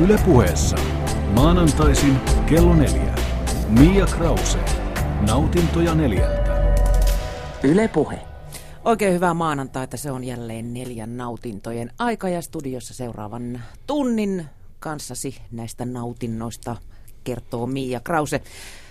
Yle puheessa. Maanantaisin kello neljä. Mia Krause. Nautintoja neljältä. Yle Puhe. Oikein hyvää maanantaita. Se on jälleen neljän nautintojen aika ja studiossa seuraavan tunnin kanssasi näistä nautinnoista kertoo Mia Krause.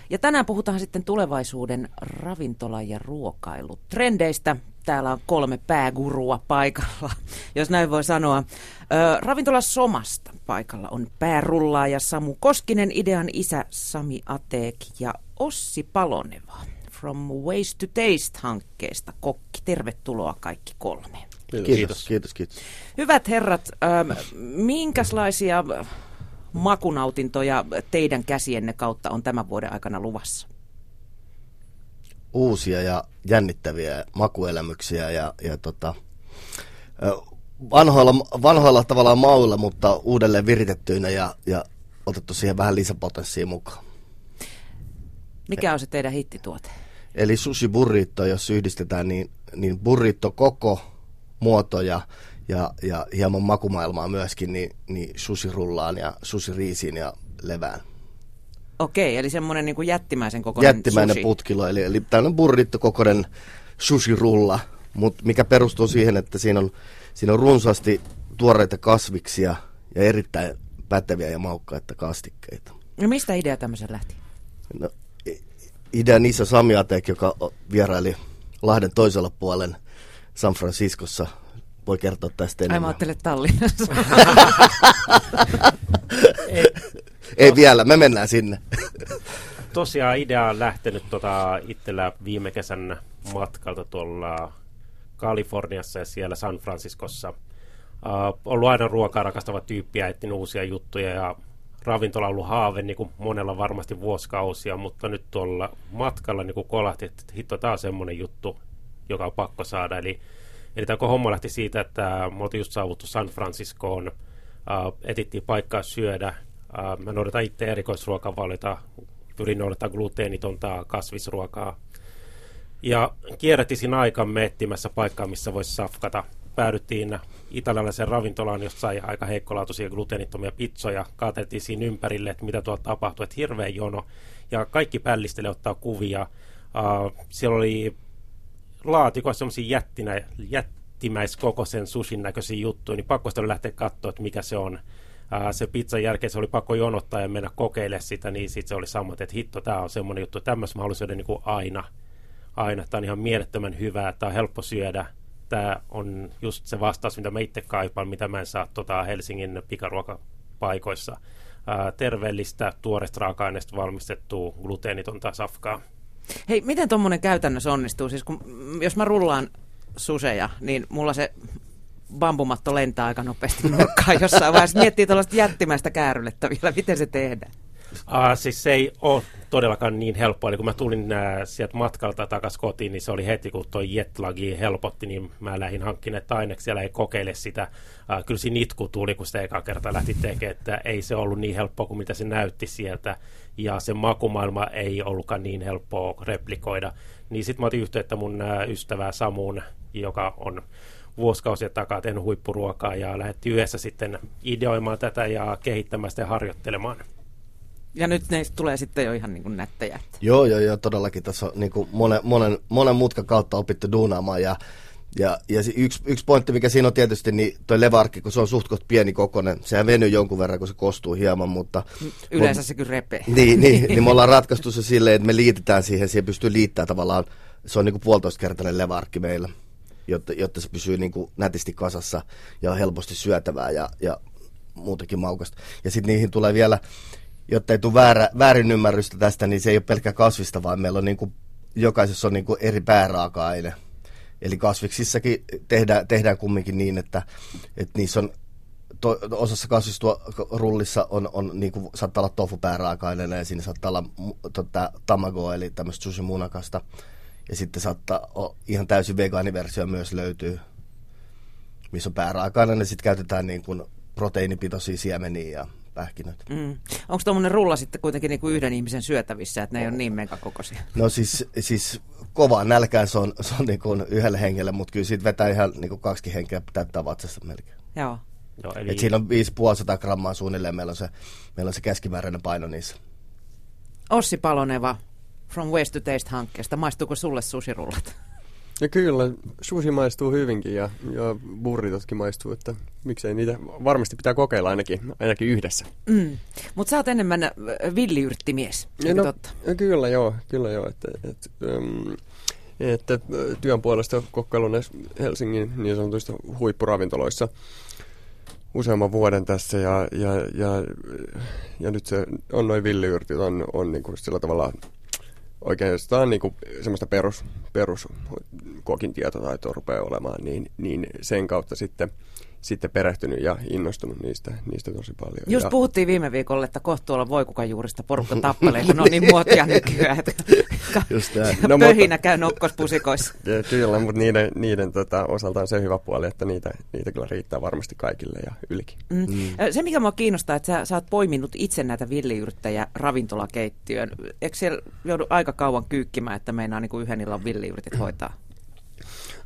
Ja tänään puhutaan sitten tulevaisuuden ravintola- ja ruokailutrendeistä. Täällä on kolme päägurua paikalla, jos näin voi sanoa. Ö, ravintola Somasta paikalla on päärullaaja Samu Koskinen, idean isä Sami Ateek ja Ossi Paloneva From Waste to Taste-hankkeesta kokki. Tervetuloa kaikki kolme. Kiitos, kiitos, kiitos. Hyvät herrat, ähm, minkälaisia makunautintoja teidän käsienne kautta on tämän vuoden aikana luvassa? Uusia ja jännittäviä makuelämyksiä ja, ja tota, vanhoilla, vanhoilla tavallaan mauilla, mutta uudelleen viritettyinä ja, ja otettu siihen vähän lisäpotenssia mukaan. Mikä on se teidän hittituote? Eli sushi burrito, jos yhdistetään, niin, niin burrito koko muoto ja, ja, ja hieman makumaailmaa myöskin, niin, niin sushi rullaan ja sushi riisiin ja levään. Okei, eli semmoinen niin kuin jättimäisen kokoinen Jättimäinen sushi. putkilo, eli, eli tämmöinen burrito kokoinen sushi rulla, mutta mikä perustuu siihen, että siinä on, siinä on runsaasti tuoreita kasviksia ja erittäin päteviä ja maukkaita kastikkeita. No mistä idea tämmöisen lähti? No, i- idean isä Sami Atek, joka vieraili Lahden toisella puolen San Franciscossa, voi kertoa tästä Ai mä enemmän. ajattelin Tallinnassa. Ei vielä, me mennään sinne. Tosiaan idea on lähtenyt tota itsellä viime kesän matkalta tuolla Kaliforniassa ja siellä San Franciscossa. Uh, ollut aina ruokaa rakastava tyyppi ja etsinyt uusia juttuja ja ravintola on ollut haave niin kuin monella varmasti vuosikausia, mutta nyt tuolla matkalla niin kuin kolahti, että hitto, tämä on semmoinen juttu, joka on pakko saada. Eli, eli tämä homma lähti siitä, että me oltiin just saavuttu San Franciscoon, uh, etittiin paikkaa syödä. Uh, mä noudatan itse erikoisruokavaliota, pyrin noudattaa gluteenitonta kasvisruokaa. Ja kierrätin siinä aikamme etsimässä paikkaa, missä voisi safkata. Päädyttiin italialaisen ravintolaan, jossa sai aika heikkolaatuisia gluteenittomia pizzoja. Kaateltiin siinä ympärille, että mitä tuolla tapahtui, että hirveä jono. Ja kaikki pällistele ottaa kuvia. Uh, siellä oli laatikoissa semmoisia jättinä, jättimäiskokoisen sushin näköisiä juttuja, niin pakko lähteä katsoa, että mikä se on. Ää, se pizzan jälkeen se oli pakko jonottaa ja mennä kokeilemaan sitä, niin sitten se oli samat, että hitto, tämä on semmoinen juttu, tämmöistä mä haluaisin syödä niin kuin aina. Aina, tämä on ihan mielettömän hyvää, tämä on helppo syödä. Tämä on just se vastaus, mitä mä itse kaipaan, mitä mä en saa tota Helsingin pikaruokapaikoissa. Ää, terveellistä, tuoresta raaka-aineesta valmistettua gluteenitonta safkaa. Hei, miten tuommoinen käytännössä onnistuu? Siis kun, mm, jos mä rullaan suseja, niin mulla se bambumatto lentää aika nopeasti nurkkaan jossain vaiheessa. Miettii tuollaista jättimäistä käärylettä vielä, miten se tehdään. Uh, siis se ei ole todellakaan niin helppoa. Eli kun mä tulin uh, sieltä matkalta takaisin kotiin, niin se oli heti, kun toi jetlagi helpotti, niin mä lähdin hankkineet että aineksi ja kokeile sitä. Uh, kyllä siinä itku tuli, kun sitä eka kertaa lähti tekemään, että ei se ollut niin helppoa kuin mitä se näytti sieltä. Ja se makumaailma ei ollutkaan niin helppoa replikoida. Niin sitten mä otin yhteyttä mun uh, ystävää Samuun, joka on vuosikausia takaa tehnyt huippuruokaa ja lähdettiin yhdessä sitten ideoimaan tätä ja kehittämään sitä ja harjoittelemaan. Ja nyt ne tulee sitten jo ihan niin kuin nättejä. Joo, joo, joo, todellakin tässä on niin kuin monen, monen, monen mutkan kautta opittu duunaamaan ja ja, ja yksi, yksi pointti, mikä siinä on tietysti, niin toi levarkki, kun se on suht pieni kokonen, sehän venyy jonkun verran, kun se kostuu hieman, mutta... Yleensä se kyllä repee. Niin, niin, niin me ollaan ratkaistu se silleen, että me liitetään siihen, siihen pystyy liittämään tavallaan, se on niin kuin puolitoistakertainen levarkki meillä, jotta, jotta se pysyy niin kuin nätisti kasassa ja on helposti syötävää ja, ja muutenkin maukasta. Ja sitten niihin tulee vielä, jotta ei tule väärä, väärin ymmärrystä tästä, niin se ei ole pelkkä kasvista, vaan meillä on niin kuin, jokaisessa on niin kuin eri pääraaka-aine. Eli kasviksissakin tehdään, tehdään kumminkin niin, että, että niissä on to, osassa kasvisturullissa on, on niin kuin, saattaa olla tofu pääraaka-aineena ja siinä saattaa olla tota, tamago eli tämmöistä sushi-munakasta. Ja sitten saattaa olla ihan täysin vegaaniversio myös löytyy, missä on pääraaka-aineena. Ja sitten käytetään niin kuin proteiinipitoisia siemeniä ja pähkinöitä. Mm. Onko tuommoinen rulla sitten kuitenkin niin kuin yhden ihmisen syötävissä, että ne ei ole niin megakokoisia? No siis, siis kovaan nälkään se on, se on niin kuin yhdelle hengelle, mutta kyllä siitä vetää ihan niin kuin kaksi henkeä täyttää vatsasta melkein. Joo. Joo, eli... Et siinä on 550 grammaa suunnilleen, meillä on se, meillä on se keskimääräinen paino niissä. Ossi Paloneva From Waste to Taste-hankkeesta. Maistuuko sulle susirullat? Ja kyllä, sushi maistuu hyvinkin ja, ja burritotkin maistuu, että miksei niitä varmasti pitää kokeilla ainakin, ainakin yhdessä. Mm. Mutta sä oot enemmän äh, villiyrttimies, ja no, totta? Ja kyllä joo, kyllä joo, että, että, um, että äh, työn puolesta kokkailun Helsingin niin sanotuista huippuravintoloissa useamman vuoden tässä ja, ja, ja, ja nyt se on noin villiyrtit on, on niin kuin sillä tavalla oikeastaan niin kuin semmoista perus, perus kokin tietotaitoa rupeaa olemaan, niin, niin sen kautta sitten sitten perehtynyt ja innostunut niistä, niistä tosi paljon. Just ja... puhuttiin viime viikolla, että kohta tuolla voikukajuurista porukka tappelee, kun on niin muotia nykyään. Just no, Pöhinä mutta... käy nokkospusikoissa. Kyllä, mutta niiden, niiden tota, osalta on se hyvä puoli, että niitä, niitä kyllä riittää varmasti kaikille ja ylikin. Mm. Mm. Se, mikä minua kiinnostaa, että sä, sä oot poiminut itse näitä villiyrittäjä ravintolakeittiöön. Eikö siellä joudu aika kauan kyykkimään, että meinaa niin kuin yhden illan villiyritit hoitaa?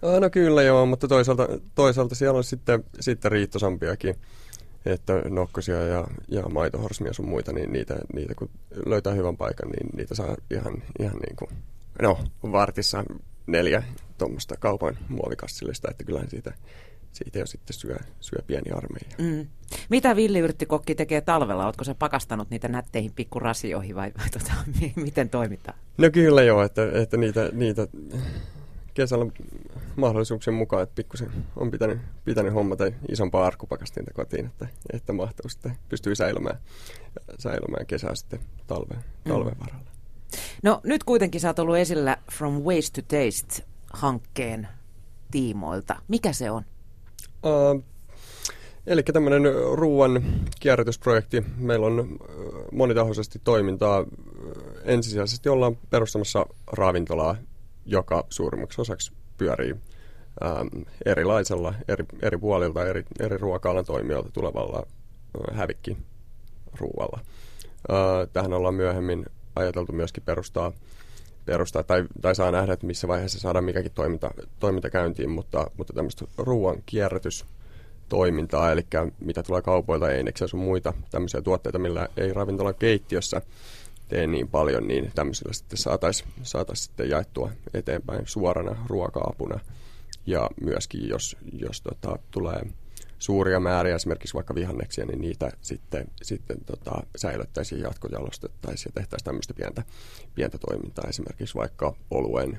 No kyllä joo, mutta toisaalta, toisaalta siellä on sitten, sitten riittosampiakin, että nokkosia ja, ja maitohorsmia sun muita, niin niitä, niitä kun löytää hyvän paikan, niin niitä saa ihan, ihan niin kuin, no vartissa neljä tuommoista kaupan muovikassillista, että kyllähän siitä, siitä jo sitten syö, syö pieni armeija. Mm. Mitä villiyrttikokki tekee talvella? Oletko sä pakastanut niitä nätteihin pikkurasioihin vai, vai tota, miten toimitaan? No kyllä joo, että, että niitä, niitä kesällä mahdollisuuksien mukaan, että pikkusen on pitänyt, pitänyt hommata isompaa arkupakastinta kotiin, että, että mahtuu sitten, pystyy säilymään, säilymään kesää sitten talven, talven mm. varalla. No nyt kuitenkin sä oot ollut esillä From Waste to Taste-hankkeen tiimoilta. Mikä se on? Uh, eli tämmöinen ruoan kierrätysprojekti. Meillä on monitahoisesti toimintaa. Ensisijaisesti ollaan perustamassa ravintolaa joka suurimmaksi osaksi pyörii ähm, erilaisella, eri, eri puolilta, eri, eri ruoka-alan toimijoilta tulevalla äh, hävikkiruualla. Äh, tähän ollaan myöhemmin ajateltu myöskin perustaa, perustaa tai, tai saa nähdä, että missä vaiheessa saadaan mikäkin toiminta, toiminta käyntiin, mutta, mutta tämmöistä ruoan kierrätys toimintaa, eli mitä tulee kaupoilta, eineksiä sun muita tämmöisiä tuotteita, millä ei ravintolan keittiössä tee niin paljon, niin tämmöisillä sitten saataisiin saatais sitten jaettua eteenpäin suorana ruoka-apuna. Ja myöskin jos, jos tota, tulee suuria määriä, esimerkiksi vaikka vihanneksia, niin niitä sitten, sitten tota, säilyttäisiin ja jatkojalostettaisiin ja tehtäisiin tämmöistä pientä, pientä toimintaa. Esimerkiksi vaikka oluen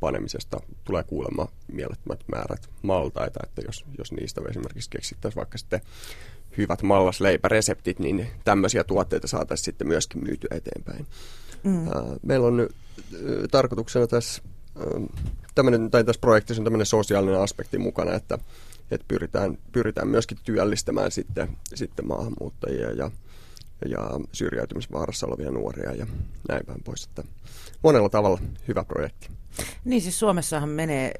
panemisesta tulee kuulemma mielettömät määrät maltaita, että jos, jos niistä esimerkiksi keksittäisiin vaikka sitten hyvät mallasleipäreseptit, niin tämmöisiä tuotteita saataisiin sitten myöskin myytyä eteenpäin. Mm. Meillä on tarkoituksena tässä, tämmönen, tai tässä projektissa on tämmöinen sosiaalinen aspekti mukana, että, että pyritään, pyritään myöskin työllistämään sitten, sitten maahanmuuttajia ja, ja syrjäytymisvaarassa olevia nuoria ja näin päin pois. Että monella tavalla hyvä projekti. Niin siis Suomessahan menee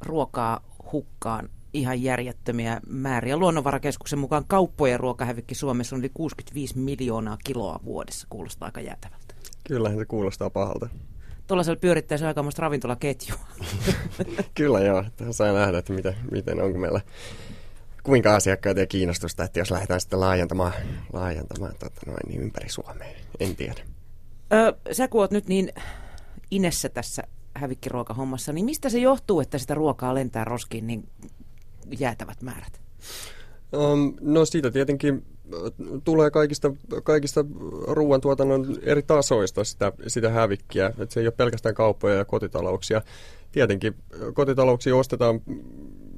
ruokaa hukkaan ihan järjettömiä määriä. Luonnonvarakeskuksen mukaan kauppojen ruokahävikki Suomessa on yli 65 miljoonaa kiloa vuodessa. Kuulostaa aika jäätävältä. Kyllähän se kuulostaa pahalta. Tuollaisella pyörittäisi aikamoista ravintolaketjua. Kyllä joo. Tähän saa nähdä, että miten, miten onko meillä kuinka asiakkaita ja kiinnostusta, että jos lähdetään sitten laajentamaan, laajentamaan tota noin, niin ympäri Suomea. En tiedä. Öö, sä kun oot nyt niin inessä tässä hävikkiruokahommassa, niin mistä se johtuu, että sitä ruokaa lentää roskiin niin jäätävät määrät? Um, no siitä tietenkin äh, tulee kaikista, kaikista ruoantuotannon eri tasoista sitä, sitä hävikkiä. Et se ei ole pelkästään kauppoja ja kotitalouksia. Tietenkin äh, kotitalouksia ostetaan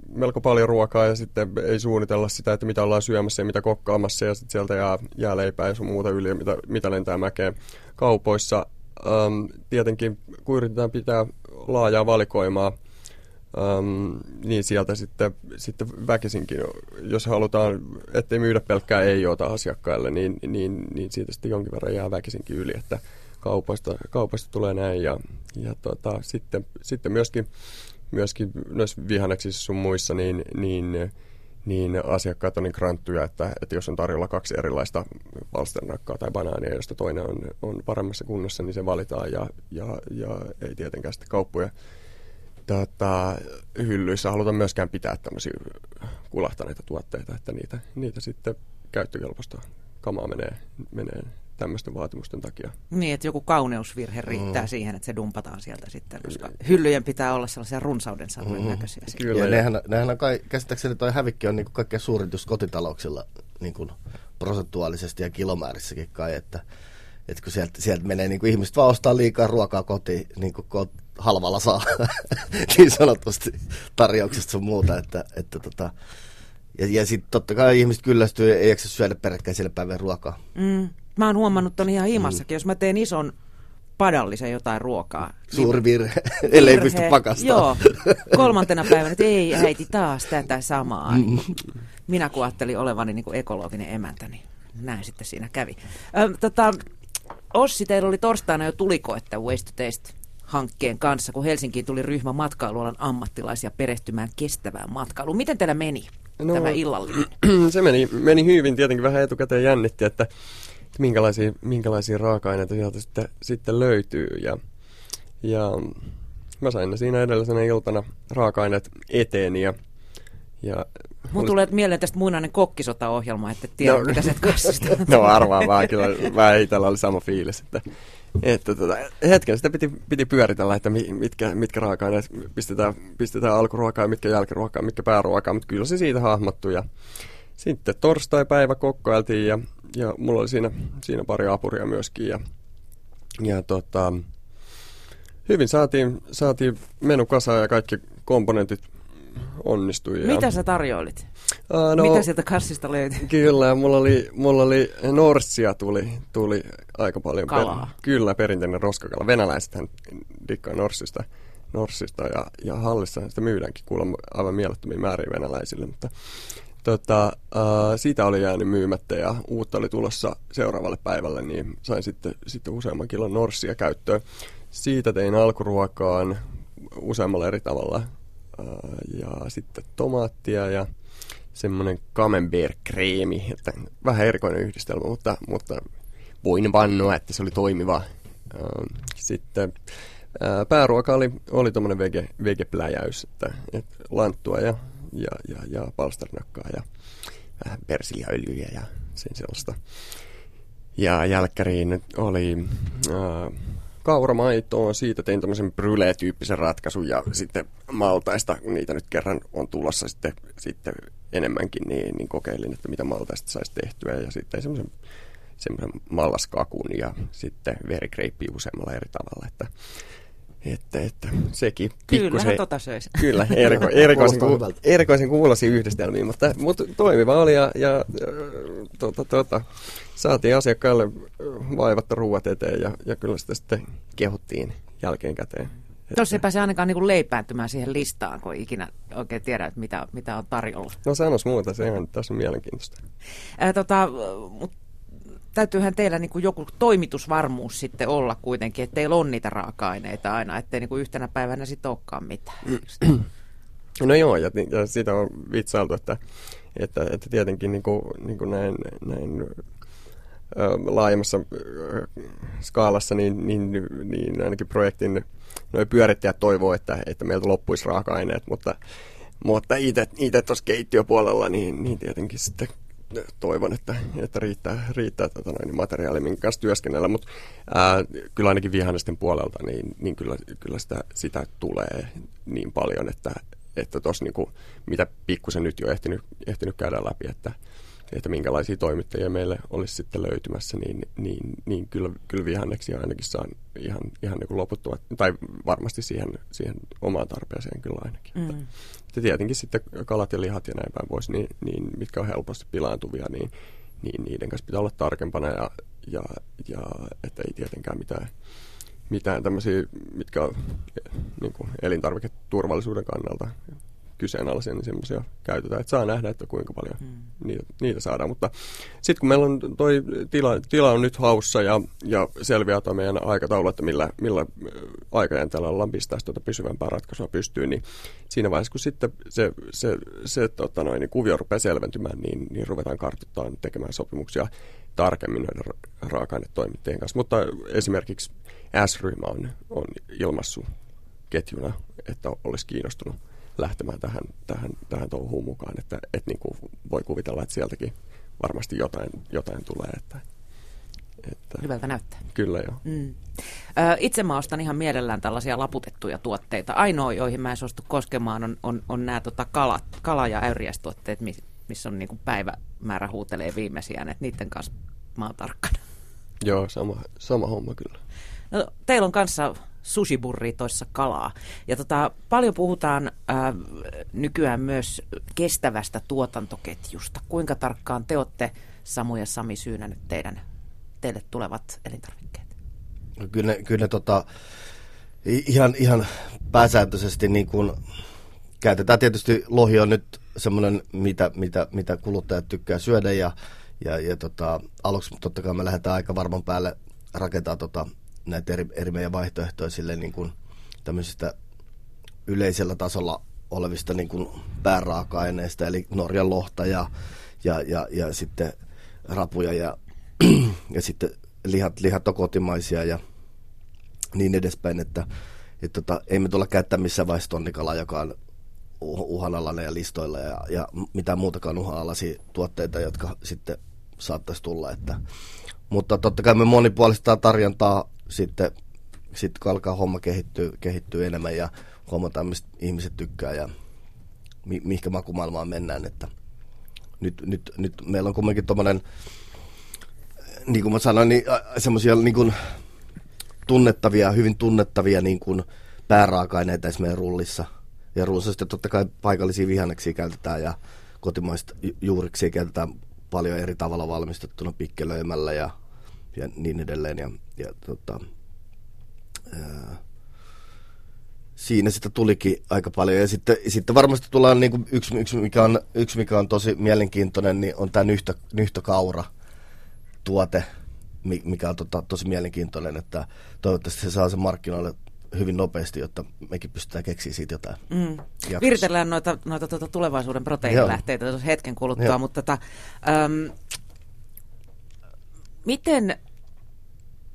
melko paljon ruokaa ja sitten ei suunnitella sitä, että mitä ollaan syömässä ja mitä kokkaamassa ja sitten sieltä jää, jää leipää ja sun muuta yli, mitä, mitä lentää mäkeen kaupoissa. Um, tietenkin kun yritetään pitää laajaa valikoimaa – Um, niin sieltä sitten, sitten väkisinkin, jos halutaan, ettei myydä pelkkää ei-joota asiakkaille, niin, niin, niin siitä sitten jonkin verran jää väkisinkin yli, että kaupoista, kaupoista tulee näin. Ja, ja tota, sitten, sitten myöskin, myöskin noissa vihanneksissa sun muissa, niin, niin, niin asiakkaat on niin kranttuja, että, että jos on tarjolla kaksi erilaista palsternakkaa tai banaania, josta toinen on, on paremmassa kunnossa, niin se valitaan ja, ja, ja ei tietenkään sitten kauppoja tota, hyllyissä haluta myöskään pitää tämmöisiä kulahtaneita tuotteita, että niitä, niitä sitten käyttökelpoista kamaa menee, menee tämmöisten vaatimusten takia. Niin, että joku kauneusvirhe riittää mm. siihen, että se dumpataan sieltä sitten, koska hyllyjen pitää olla sellaisia runsauden saavujen mm. näköisiä. Kyllä, ja nehän, nehän on kai, käsittääkseni toi hävikki on niin kaikkein suurin just kotitalouksilla niin kuin prosentuaalisesti ja kilomäärissäkin kai, että, että kun sieltä, sieltä menee niin kuin ihmiset vaan ostaa liikaa ruokaa kotiin, niin kuin halvalla saa niin sanotusti tarjouksesta sun muuta, että, että tota, ja, ja sitten totta kai ihmiset kyllästyy ja ei jaksa syödä peräkkäiselle päivän ruokaa. Mm. Mä oon huomannut ton ihan himassakin, mm. jos mä teen ison padallisen jotain ruokaa. Suuri virhe, ellei pysty pakastamaan. Joo, kolmantena päivänä, että ei äiti taas tätä samaa. Mm. Minä kun ajattelin olevani niin kuin ekologinen emäntä, niin näin sitten siinä kävi. Ö, tota, Ossi, teillä oli torstaina jo tulikoetta Waste to Taste hankkeen kanssa, kun Helsinkiin tuli ryhmä matkailualan ammattilaisia perehtymään kestävään matkailuun. Miten teillä meni no, tämä illallinen? Se meni, meni hyvin, tietenkin vähän etukäteen jännitti, että minkälaisia, minkälaisia raaka-aineita sieltä sitten, sitten löytyy. Ja, ja mä sain ne siinä edellisenä iltana raaka-aineet eteen ja, ja Mun tulee mieleen tästä muinainen kokkisota-ohjelma, että tiedä, no, mitä se kassista No arvaan vaan, kyllä vähän itsellä oli sama fiilis, että, että tota, hetken sitä piti, piti pyöritellä, että mitkä, mitkä raaka-aineet pistetään, pistetään alkuruokaa, mitkä jälkiruokaa, mitkä pääruokaa, mutta kyllä se siitä hahmottui ja sitten torstai-päivä kokkailtiin ja, ja mulla oli siinä, siinä pari apuria myöskin. Ja, ja tota, hyvin saatiin, saatiin menu kasaan ja kaikki komponentit onnistui. Ja... Mitä sä tarjoilit? Uh, no, Mitä sieltä kassista löytyi? Kyllä, mulla oli, mulla oli norssia tuli, tuli aika paljon. Kalaa? Per, kyllä, perinteinen roskakala. Venäläisethän dikkaa norssista, norssista ja, ja hallissa sitä myydäänkin kuulemma aivan mielettömiä määriä venäläisille, mutta Tota, äh, siitä oli jäänyt myymättä ja uutta oli tulossa seuraavalle päivälle, niin sain sitten, sitten useamman kilon norssia käyttöön. Siitä tein alkuruokaan useammalla eri tavalla. Ja sitten tomaattia ja semmoinen camembert-kreemi, että vähän erikoinen yhdistelmä, mutta, mutta voin vannoa, että se oli toimiva. Sitten pääruoka oli, oli tuommoinen vege, vegepläjäys, että, että lanttua ja ja, ja, ja palsternakkaa ja vähän persiliaöljyjä ja sen sellaista. Ja jälkkäriin oli kauramaitoa, siitä tein tämmöisen bryle-tyyppisen ratkaisun ja sitten maltaista, kun niitä nyt kerran on tulossa sitten, sitten enemmänkin, niin, niin kokeilin, että mitä maltaista saisi tehtyä ja sitten semmoisen semmoisen mallaskakun ja sitten verikreippiä useammalla eri tavalla, että että, että sekin Kyllä, tota söisi. Kyllä, eriko, erikoisen, ku, erikoisen kuulosi yhdistelmiin, mutta, mutta toimiva oli ja, ja tota, tota, saatiin asiakkaille vaivatta ruuat eteen ja, ja kyllä sitä sitten kehuttiin jälkeen käteen. Tuossa ei pääse ainakaan niin leipääntymään siihen listaan, kun ikinä oikein tiedä, että mitä, mitä on tarjolla. No sanos muuta, se on tässä on mielenkiintoista. Ää, tota, mutta täytyyhän teillä niin kuin joku toimitusvarmuus sitten olla kuitenkin, että teillä on niitä raaka-aineita aina, ettei niin kuin yhtenä päivänä sitten olekaan mitään. No joo, ja, ja siitä on vitsailtu, että, että, että tietenkin niin kuin, niin kuin näin, näin laajemmassa skaalassa, niin, niin, niin ainakin projektin noi pyörittäjät toivoo, että, että meiltä loppuisi raaka-aineet, mutta, mutta itse tuossa keittiöpuolella, niin, niin tietenkin sitten toivon, että, että riittää, riittää tota noin, materiaali, minkä kanssa työskennellä, mutta ää, kyllä ainakin vihannesten puolelta, niin, niin kyllä, kyllä sitä, sitä tulee niin paljon, että, että tuossa niin mitä pikkusen nyt jo ehtinyt, ehtinyt käydä läpi, että, että minkälaisia toimittajia meille olisi sitten löytymässä, niin, niin, niin kyllä, kyllä vihanneksia ainakin saan ihan, ihan niin loputtua, tai varmasti siihen, siihen omaan tarpeeseen kyllä ainakin. Mm. Että tietenkin sitten kalat ja lihat ja näin päin pois, niin, niin mitkä on helposti pilaantuvia, niin, niin niiden kanssa pitää olla tarkempana ja, ja, ja että ei tietenkään mitään, mitään tämmöisiä, mitkä on niin kuin elintarviketurvallisuuden kannalta kyseenalaisia, niin semmoisia käytetään, että saa nähdä, että kuinka paljon mm. niitä, niitä saadaan. Mutta sitten kun meillä on toi tila, tila on nyt haussa ja, ja selviää tuo meidän aikataulu, että millä, millä aikajänteellä ollaan pistää tuota pysyvämpää ratkaisua pystyyn, niin siinä vaiheessa, kun sitten se, se, se tota noin, niin kuvio rupeaa selventymään, niin, niin ruvetaan kartoittamaan tekemään sopimuksia tarkemmin noiden raaka-ainetoimittajien kanssa. Mutta esimerkiksi S-ryhmä on, on ilmassut ketjuna, että olisi kiinnostunut lähtemään tähän, tähän, tähän touhuun mukaan. Että, että niin kuin voi kuvitella, että sieltäkin varmasti jotain, jotain tulee. Että, että, Hyvältä näyttää. Kyllä joo. Mm. Ö, itse mä ostan ihan mielellään tällaisia laputettuja tuotteita. Ainoa, joihin mä en suostu koskemaan, on, on, on nämä tota kala, kala- ja äyriäistuotteet, missä on niin päivämäärä huutelee viimeisiään. Että niiden kanssa mä oon tarkkana. Joo, sama, sama homma kyllä. No, teillä on kanssa sushiburri toissa kalaa. Ja tota, paljon puhutaan äh, nykyään myös kestävästä tuotantoketjusta. Kuinka tarkkaan te olette Samu ja Sami syynännyt teidän, teille tulevat elintarvikkeet? No, kyllä kyllä tota, ihan, ihan pääsääntöisesti niin kuin, käytetään tietysti lohi on nyt semmoinen, mitä, mitä, mitä kuluttajat tykkää syödä ja, ja, ja tota, aluksi totta kai me lähdetään aika varman päälle rakentaa tota, näitä eri, eri meidän vaihtoehtoja sille niin kuin tämmöisistä yleisellä tasolla olevista niin kuin pääraaka-aineista, eli Norjan lohta ja, ja, ja, ja sitten rapuja ja, ja sitten lihat, lihat on kotimaisia ja niin edespäin, että, että tota, ei me tulla käyttää missään vaiheessa tonnikala, joka on uhanalainen ja listoilla ja, ja mitään muutakaan uhanalaisia tuotteita, jotka sitten saattaisi tulla. Että, mutta totta kai me monipuolistaa tarjontaa sitten, sitten kun alkaa homma kehittyä, kehittyä enemmän ja huomataan, mistä ihmiset tykkää ja mi, mihinkä makumaailmaan mennään. Että nyt, nyt, nyt meillä on kuitenkin tuommoinen, niin kuin mä sanoin, niin semmoisia niin tunnettavia, hyvin tunnettavia niin kuin pääraaka-aineita esimerkiksi rullissa. Ja rullissa totta kai paikallisia vihanneksia käytetään ja kotimaista juuriksia käytetään paljon eri tavalla valmistettuna pikkelöimällä ja, ja niin edelleen. Ja, ja tota, ää, siinä sitä tulikin aika paljon. Ja sitten, sitten varmasti tullaan niin kuin yksi, yksi, mikä on, yksi, mikä on tosi mielenkiintoinen, niin on tämä nyhtö, nyhtökaura tuote, mikä on tota, tosi mielenkiintoinen, että toivottavasti se saa sen markkinoille hyvin nopeasti, jotta mekin pystytään keksiä siitä jotain. Mm. Viritellään noita, noita tuota tulevaisuuden proteiinilähteitä tuossa hetken kuluttua, Joo. mutta tota, äm, miten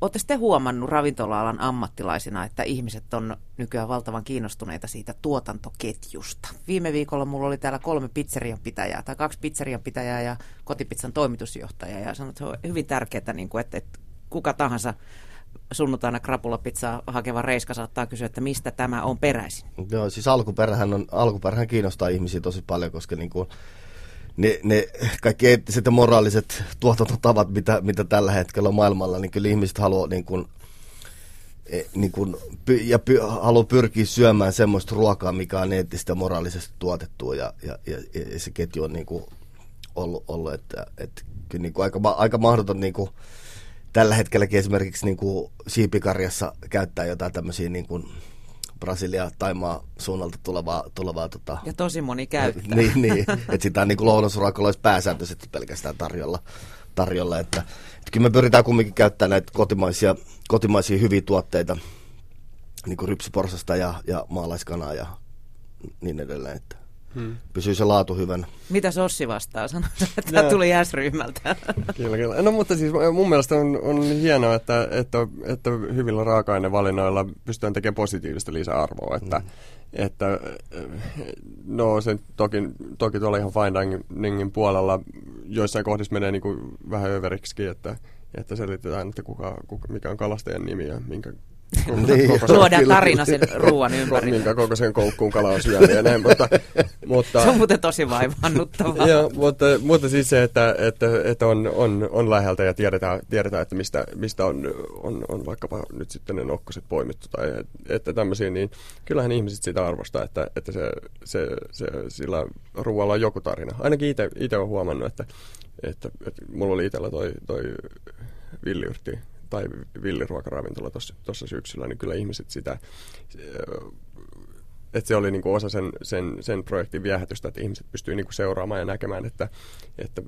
Olette sitten huomannut ravintola-alan ammattilaisina, että ihmiset on nykyään valtavan kiinnostuneita siitä tuotantoketjusta. Viime viikolla mulla oli täällä kolme pizzerian pitäjää, tai kaksi pizzerian pitäjää ja kotipizzan toimitusjohtajaa. Ja sanoin, että se on hyvin tärkeää, niin kuin, että, että kuka tahansa sunnuntaina krapulapizzaa hakeva reiska saattaa kysyä, että mistä tämä on peräisin. Joo, siis alkuperähän, on, alkuperähän kiinnostaa ihmisiä tosi paljon, koska niin kuin ne, ne kaikki eettiset ja moraaliset tuotantotavat, mitä, mitä tällä hetkellä on maailmalla, niin kyllä ihmiset haluaa niin kuin, e, niin kuin, ja py, haluaa pyrkiä syömään semmoista ruokaa, mikä on eettistä ja moraalisesti tuotettua ja, ja, ja, ja se ketju on niin kuin ollut, ollut että, että kyllä niin kuin aika, aika mahdoton niin kuin, tällä hetkelläkin esimerkiksi niin kuin siipikarjassa käyttää jotain tämmöisiä niin kuin, Brasilia, Taimaa suunnalta tulevaa... tulevaa tota, ja tosi moni käyttää. niin, niin että sitä on niin lounasruokolla olisi pääsääntöisesti pelkästään tarjolla. tarjolla että, että kyllä me pyritään kumminkin käyttämään näitä kotimaisia, kotimaisia hyviä tuotteita, niin kuin rypsiporsasta ja, ja maalaiskanaa ja niin edelleen. Että Hmm. Pysyy se laatu hyvän. Mitä Sossi vastaa? Sanoi, että no. tuli S-ryhmältä. Kyllä, kyllä. No mutta siis mun mielestä on, on hienoa, että, että, että hyvillä raaka-ainevalinnoilla pystytään tekemään positiivista lisäarvoa. Että, hmm. että, no se toki, toki tuolla ihan fine diningin puolella joissain kohdissa menee niin kuin vähän överiksi, että, että selitetään, että kuka, kuka, mikä on kalastajan nimi ja minkä niin, Luodaan tarina sen ruoan ympärille. Minkä koko sen koukkuun kala on syönyt ja näin, mutta, mutta... Se on muuten tosi vaivannuttavaa. ja, mutta, mutta siis se, että, että, että on, on, on läheltä ja tiedetään, tiedetään että mistä, mistä on, on, on vaikkapa nyt sitten ne nokkoset poimittu tai että tämmöisiä, niin kyllähän ihmiset sitä arvostaa, että, että se, se, se, sillä ruoalla on joku tarina. Ainakin itse olen huomannut, että, että, että mulla oli itsellä toi, toi villiyrtti tai villiruokaravintola tuossa syksyllä, niin kyllä ihmiset sitä, että se oli niin kuin osa sen, sen, sen projektin viehätystä, että ihmiset pystyy niin kuin seuraamaan ja näkemään, että, että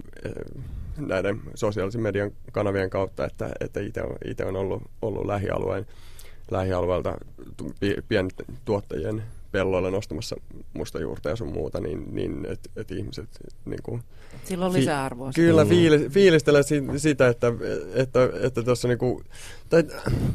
näiden sosiaalisen median kanavien kautta, että, että itse on, ollut, ollut lähialueen, lähialueelta pienten tuottajien pelloilla nostamassa musta juurta ja sun muuta, niin, niin että et ihmiset niin kuin, Sillä on lisäarvoa. Fi- kyllä, fiili, fiilistelen si- sitä, että että, että tuossa niinku, tai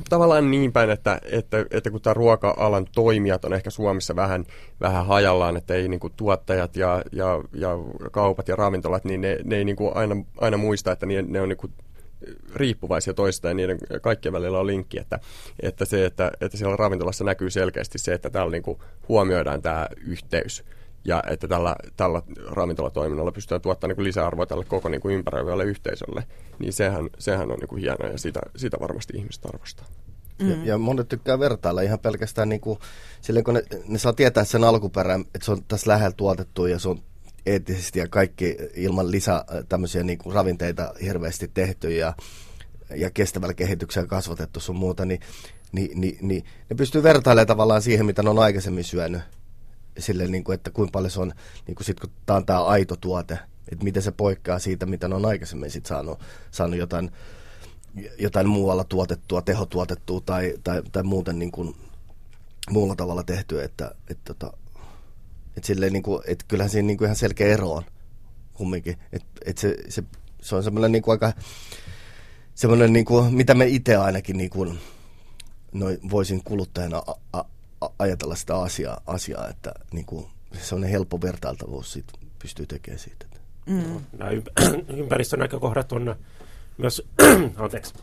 tavallaan niin päin, että, että, että kun tämä ruoka-alan toimijat on ehkä Suomessa vähän, vähän hajallaan, että ei niinku tuottajat ja, ja, ja kaupat ja ravintolat, niin ne, ne ei niinku aina, aina muista, että ne, ne on niinku riippuvaisia toista ja niiden kaikkien välillä on linkki, että, että se, että, että siellä ravintolassa näkyy selkeästi se, että täällä niinku huomioidaan tämä yhteys ja että tällä, tällä ravintolatoiminnalla pystytään tuottamaan niin lisäarvoa tälle koko niin kuin ympäröivälle yhteisölle, niin sehän, sehän on niin kuin hienoa ja sitä, sitä varmasti ihmiset arvostaa. Mm. Ja, ja monet tykkää vertailla ihan pelkästään niin kuin, silleen, kun ne, ne saa tietää sen alkuperän, että se on tässä lähellä tuotettu ja se on eettisesti ja kaikki ilman lisää tämmöisiä niin kuin ravinteita hirveästi tehty ja, ja kestävällä kehityksellä kasvatettu sun muuta, niin, niin, niin, niin ne pystyy vertailemaan tavallaan siihen, mitä ne on aikaisemmin syönyt. Sille, niin kuin, että kuinka paljon se on, niin kuin sit, kun tämä on tämä aito tuote, että miten se poikkeaa siitä, mitä ne on aikaisemmin sit saanut, saanut jotain, jotain muualla tuotettua, tehotuotettua tai, tai, tai muuten niin kuin, muulla tavalla tehtyä, että, että, että, että, silleen, niin kuin, että kyllähän siinä niin kuin ihan selkeä ero on kumminkin, että, että se, se, se on semmoinen niin kuin aika semmoinen, niin kuin, mitä me itse ainakin niin kuin, noin, voisin kuluttajana a, a, ajatella sitä asiaa, asiaa että niin kuin, se on helppo vertailtavuus siitä, pystyy tekemään siitä. Mm. Nämä ympäristönäkökohdat on myös, anteeksi,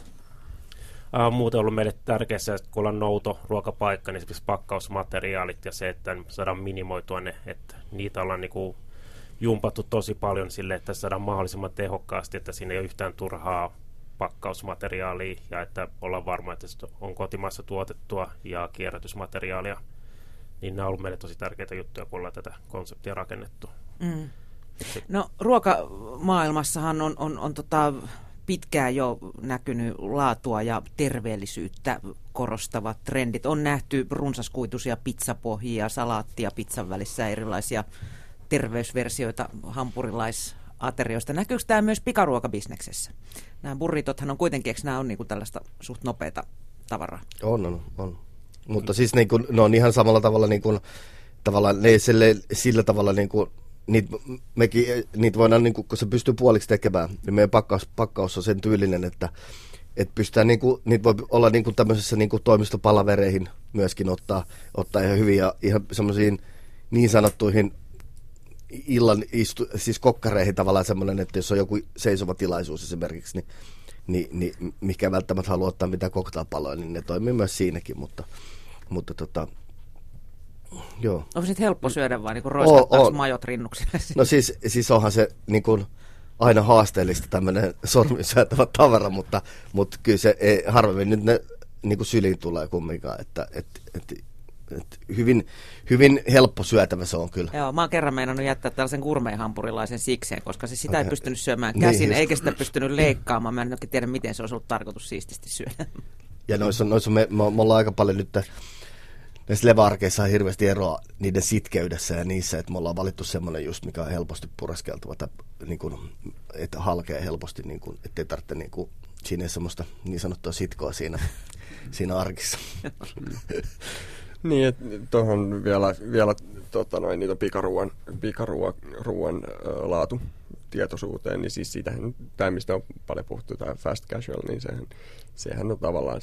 Uh, muuten ollut meille tärkeässä, että kun ollaan nouto ruokapaikka, niin esimerkiksi pakkausmateriaalit ja se, että saadaan minimoitua ne, että niitä ollaan niin kuin jumpattu tosi paljon sille, että saadaan mahdollisimman tehokkaasti, että siinä ei ole yhtään turhaa pakkausmateriaalia ja että ollaan varma, että se on kotimaassa tuotettua ja kierrätysmateriaalia. Niin nämä on ollut meille tosi tärkeitä juttuja, kun ollaan tätä konseptia rakennettu. Mm. No ruokamaailmassahan on, on, on tota, pitkään jo näkynyt laatua ja terveellisyyttä korostavat trendit. On nähty runsaskuituisia pizzapohjia, salaattia pizzan välissä, erilaisia terveysversioita hampurilais aterioista. Näkyykö tämä myös pikaruokabisneksessä? Nämä burritothan on kuitenkin, eikö nämä on niin kuin tällaista suht nopeata tavaraa? On, on, on. Mutta siis niin kuin, ne on ihan samalla tavalla, niin kuin, tavallaan, ne sille, sillä tavalla niin kuin, niitä, mekin, niitä voidaan, niin kun se pystyy puoliksi tekemään, niin meidän pakkaus, pakkaus on sen tyylinen, että että pystytään, niin kuin, niitä voi olla niin kuin tämmöisessä niin kuin toimistopalavereihin myöskin ottaa, ottaa ihan hyvin ja ihan semmoisiin niin sanottuihin illan istu, siis kokkareihin tavallaan semmoinen, että jos on joku seisova tilaisuus esimerkiksi, niin, niin, niin mikä välttämättä haluaa ottaa mitään koktailpaloja, niin ne toimii myös siinäkin, mutta, mutta tota, joo. Onko sitten helppo syödä vai niin roiskattaako majot rinnuksille? No siis, siis onhan se niin kuin, aina haasteellista tämmöinen sormisyötävä tavara, mutta, mutta kyllä se ei, harvemmin nyt ne niin kuin syliin tulee kumminkaan, että et, et, et hyvin, hyvin helppo syötävä se on kyllä. Joo, mä oon kerran meinannut jättää tällaisen gourmet-hampurilaisen sikseen, koska se sitä okay. ei pystynyt syömään niin, käsin, niin, eikä sitä pystynyt leikkaamaan. Mä en oikein tiedä, miten se olisi ollut tarkoitus siististi syödä. Ja noissa, noissa me, me, me ollaan aika paljon nyt näissä levarkeissa on hirveästi eroa niiden sitkeydessä ja niissä, että me ollaan valittu semmoinen just, mikä on helposti pureskeltava, tai niin kuin, että halkee helposti, niin kuin, ettei tarvitse niin kuin, siinä ei semmoista niin sanottua sitkoa siinä, siinä arkissa. Niin, tuohon vielä, vielä tota noin, niitä pikaruuan, pikaruuan laatu tietoisuuteen, niin siis siitähän, tämä mistä on paljon puhuttu, tämä fast casual, niin sehän, sehän on tavallaan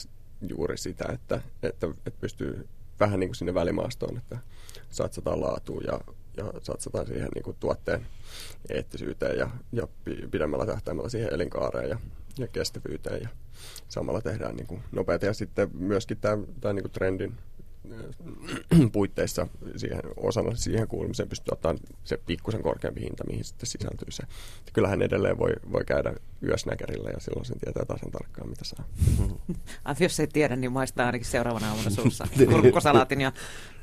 juuri sitä, että, että, että pystyy vähän niin kuin sinne välimaastoon, että satsataan laatuun ja, ja satsataan siihen niin kuin tuotteen eettisyyteen ja, ja pidemmällä tähtäimellä siihen elinkaareen ja, ja kestävyyteen ja samalla tehdään niin kuin nopeita. Ja sitten myöskin tämä, tämä niin kuin trendin puitteissa siihen, osana siihen kuulumiseen pystyy ottamaan se pikkusen korkeampi hinta, mihin sitten sisältyy se. Kyllähän edelleen voi, voi käydä yösnäkärillä ja silloin sen tietää tasan tarkkaan, mitä saa. Mm-hmm. Jos ei tiedä, niin maistaa ainakin seuraavana aamuna suussa niin. kurkkosalaatin ja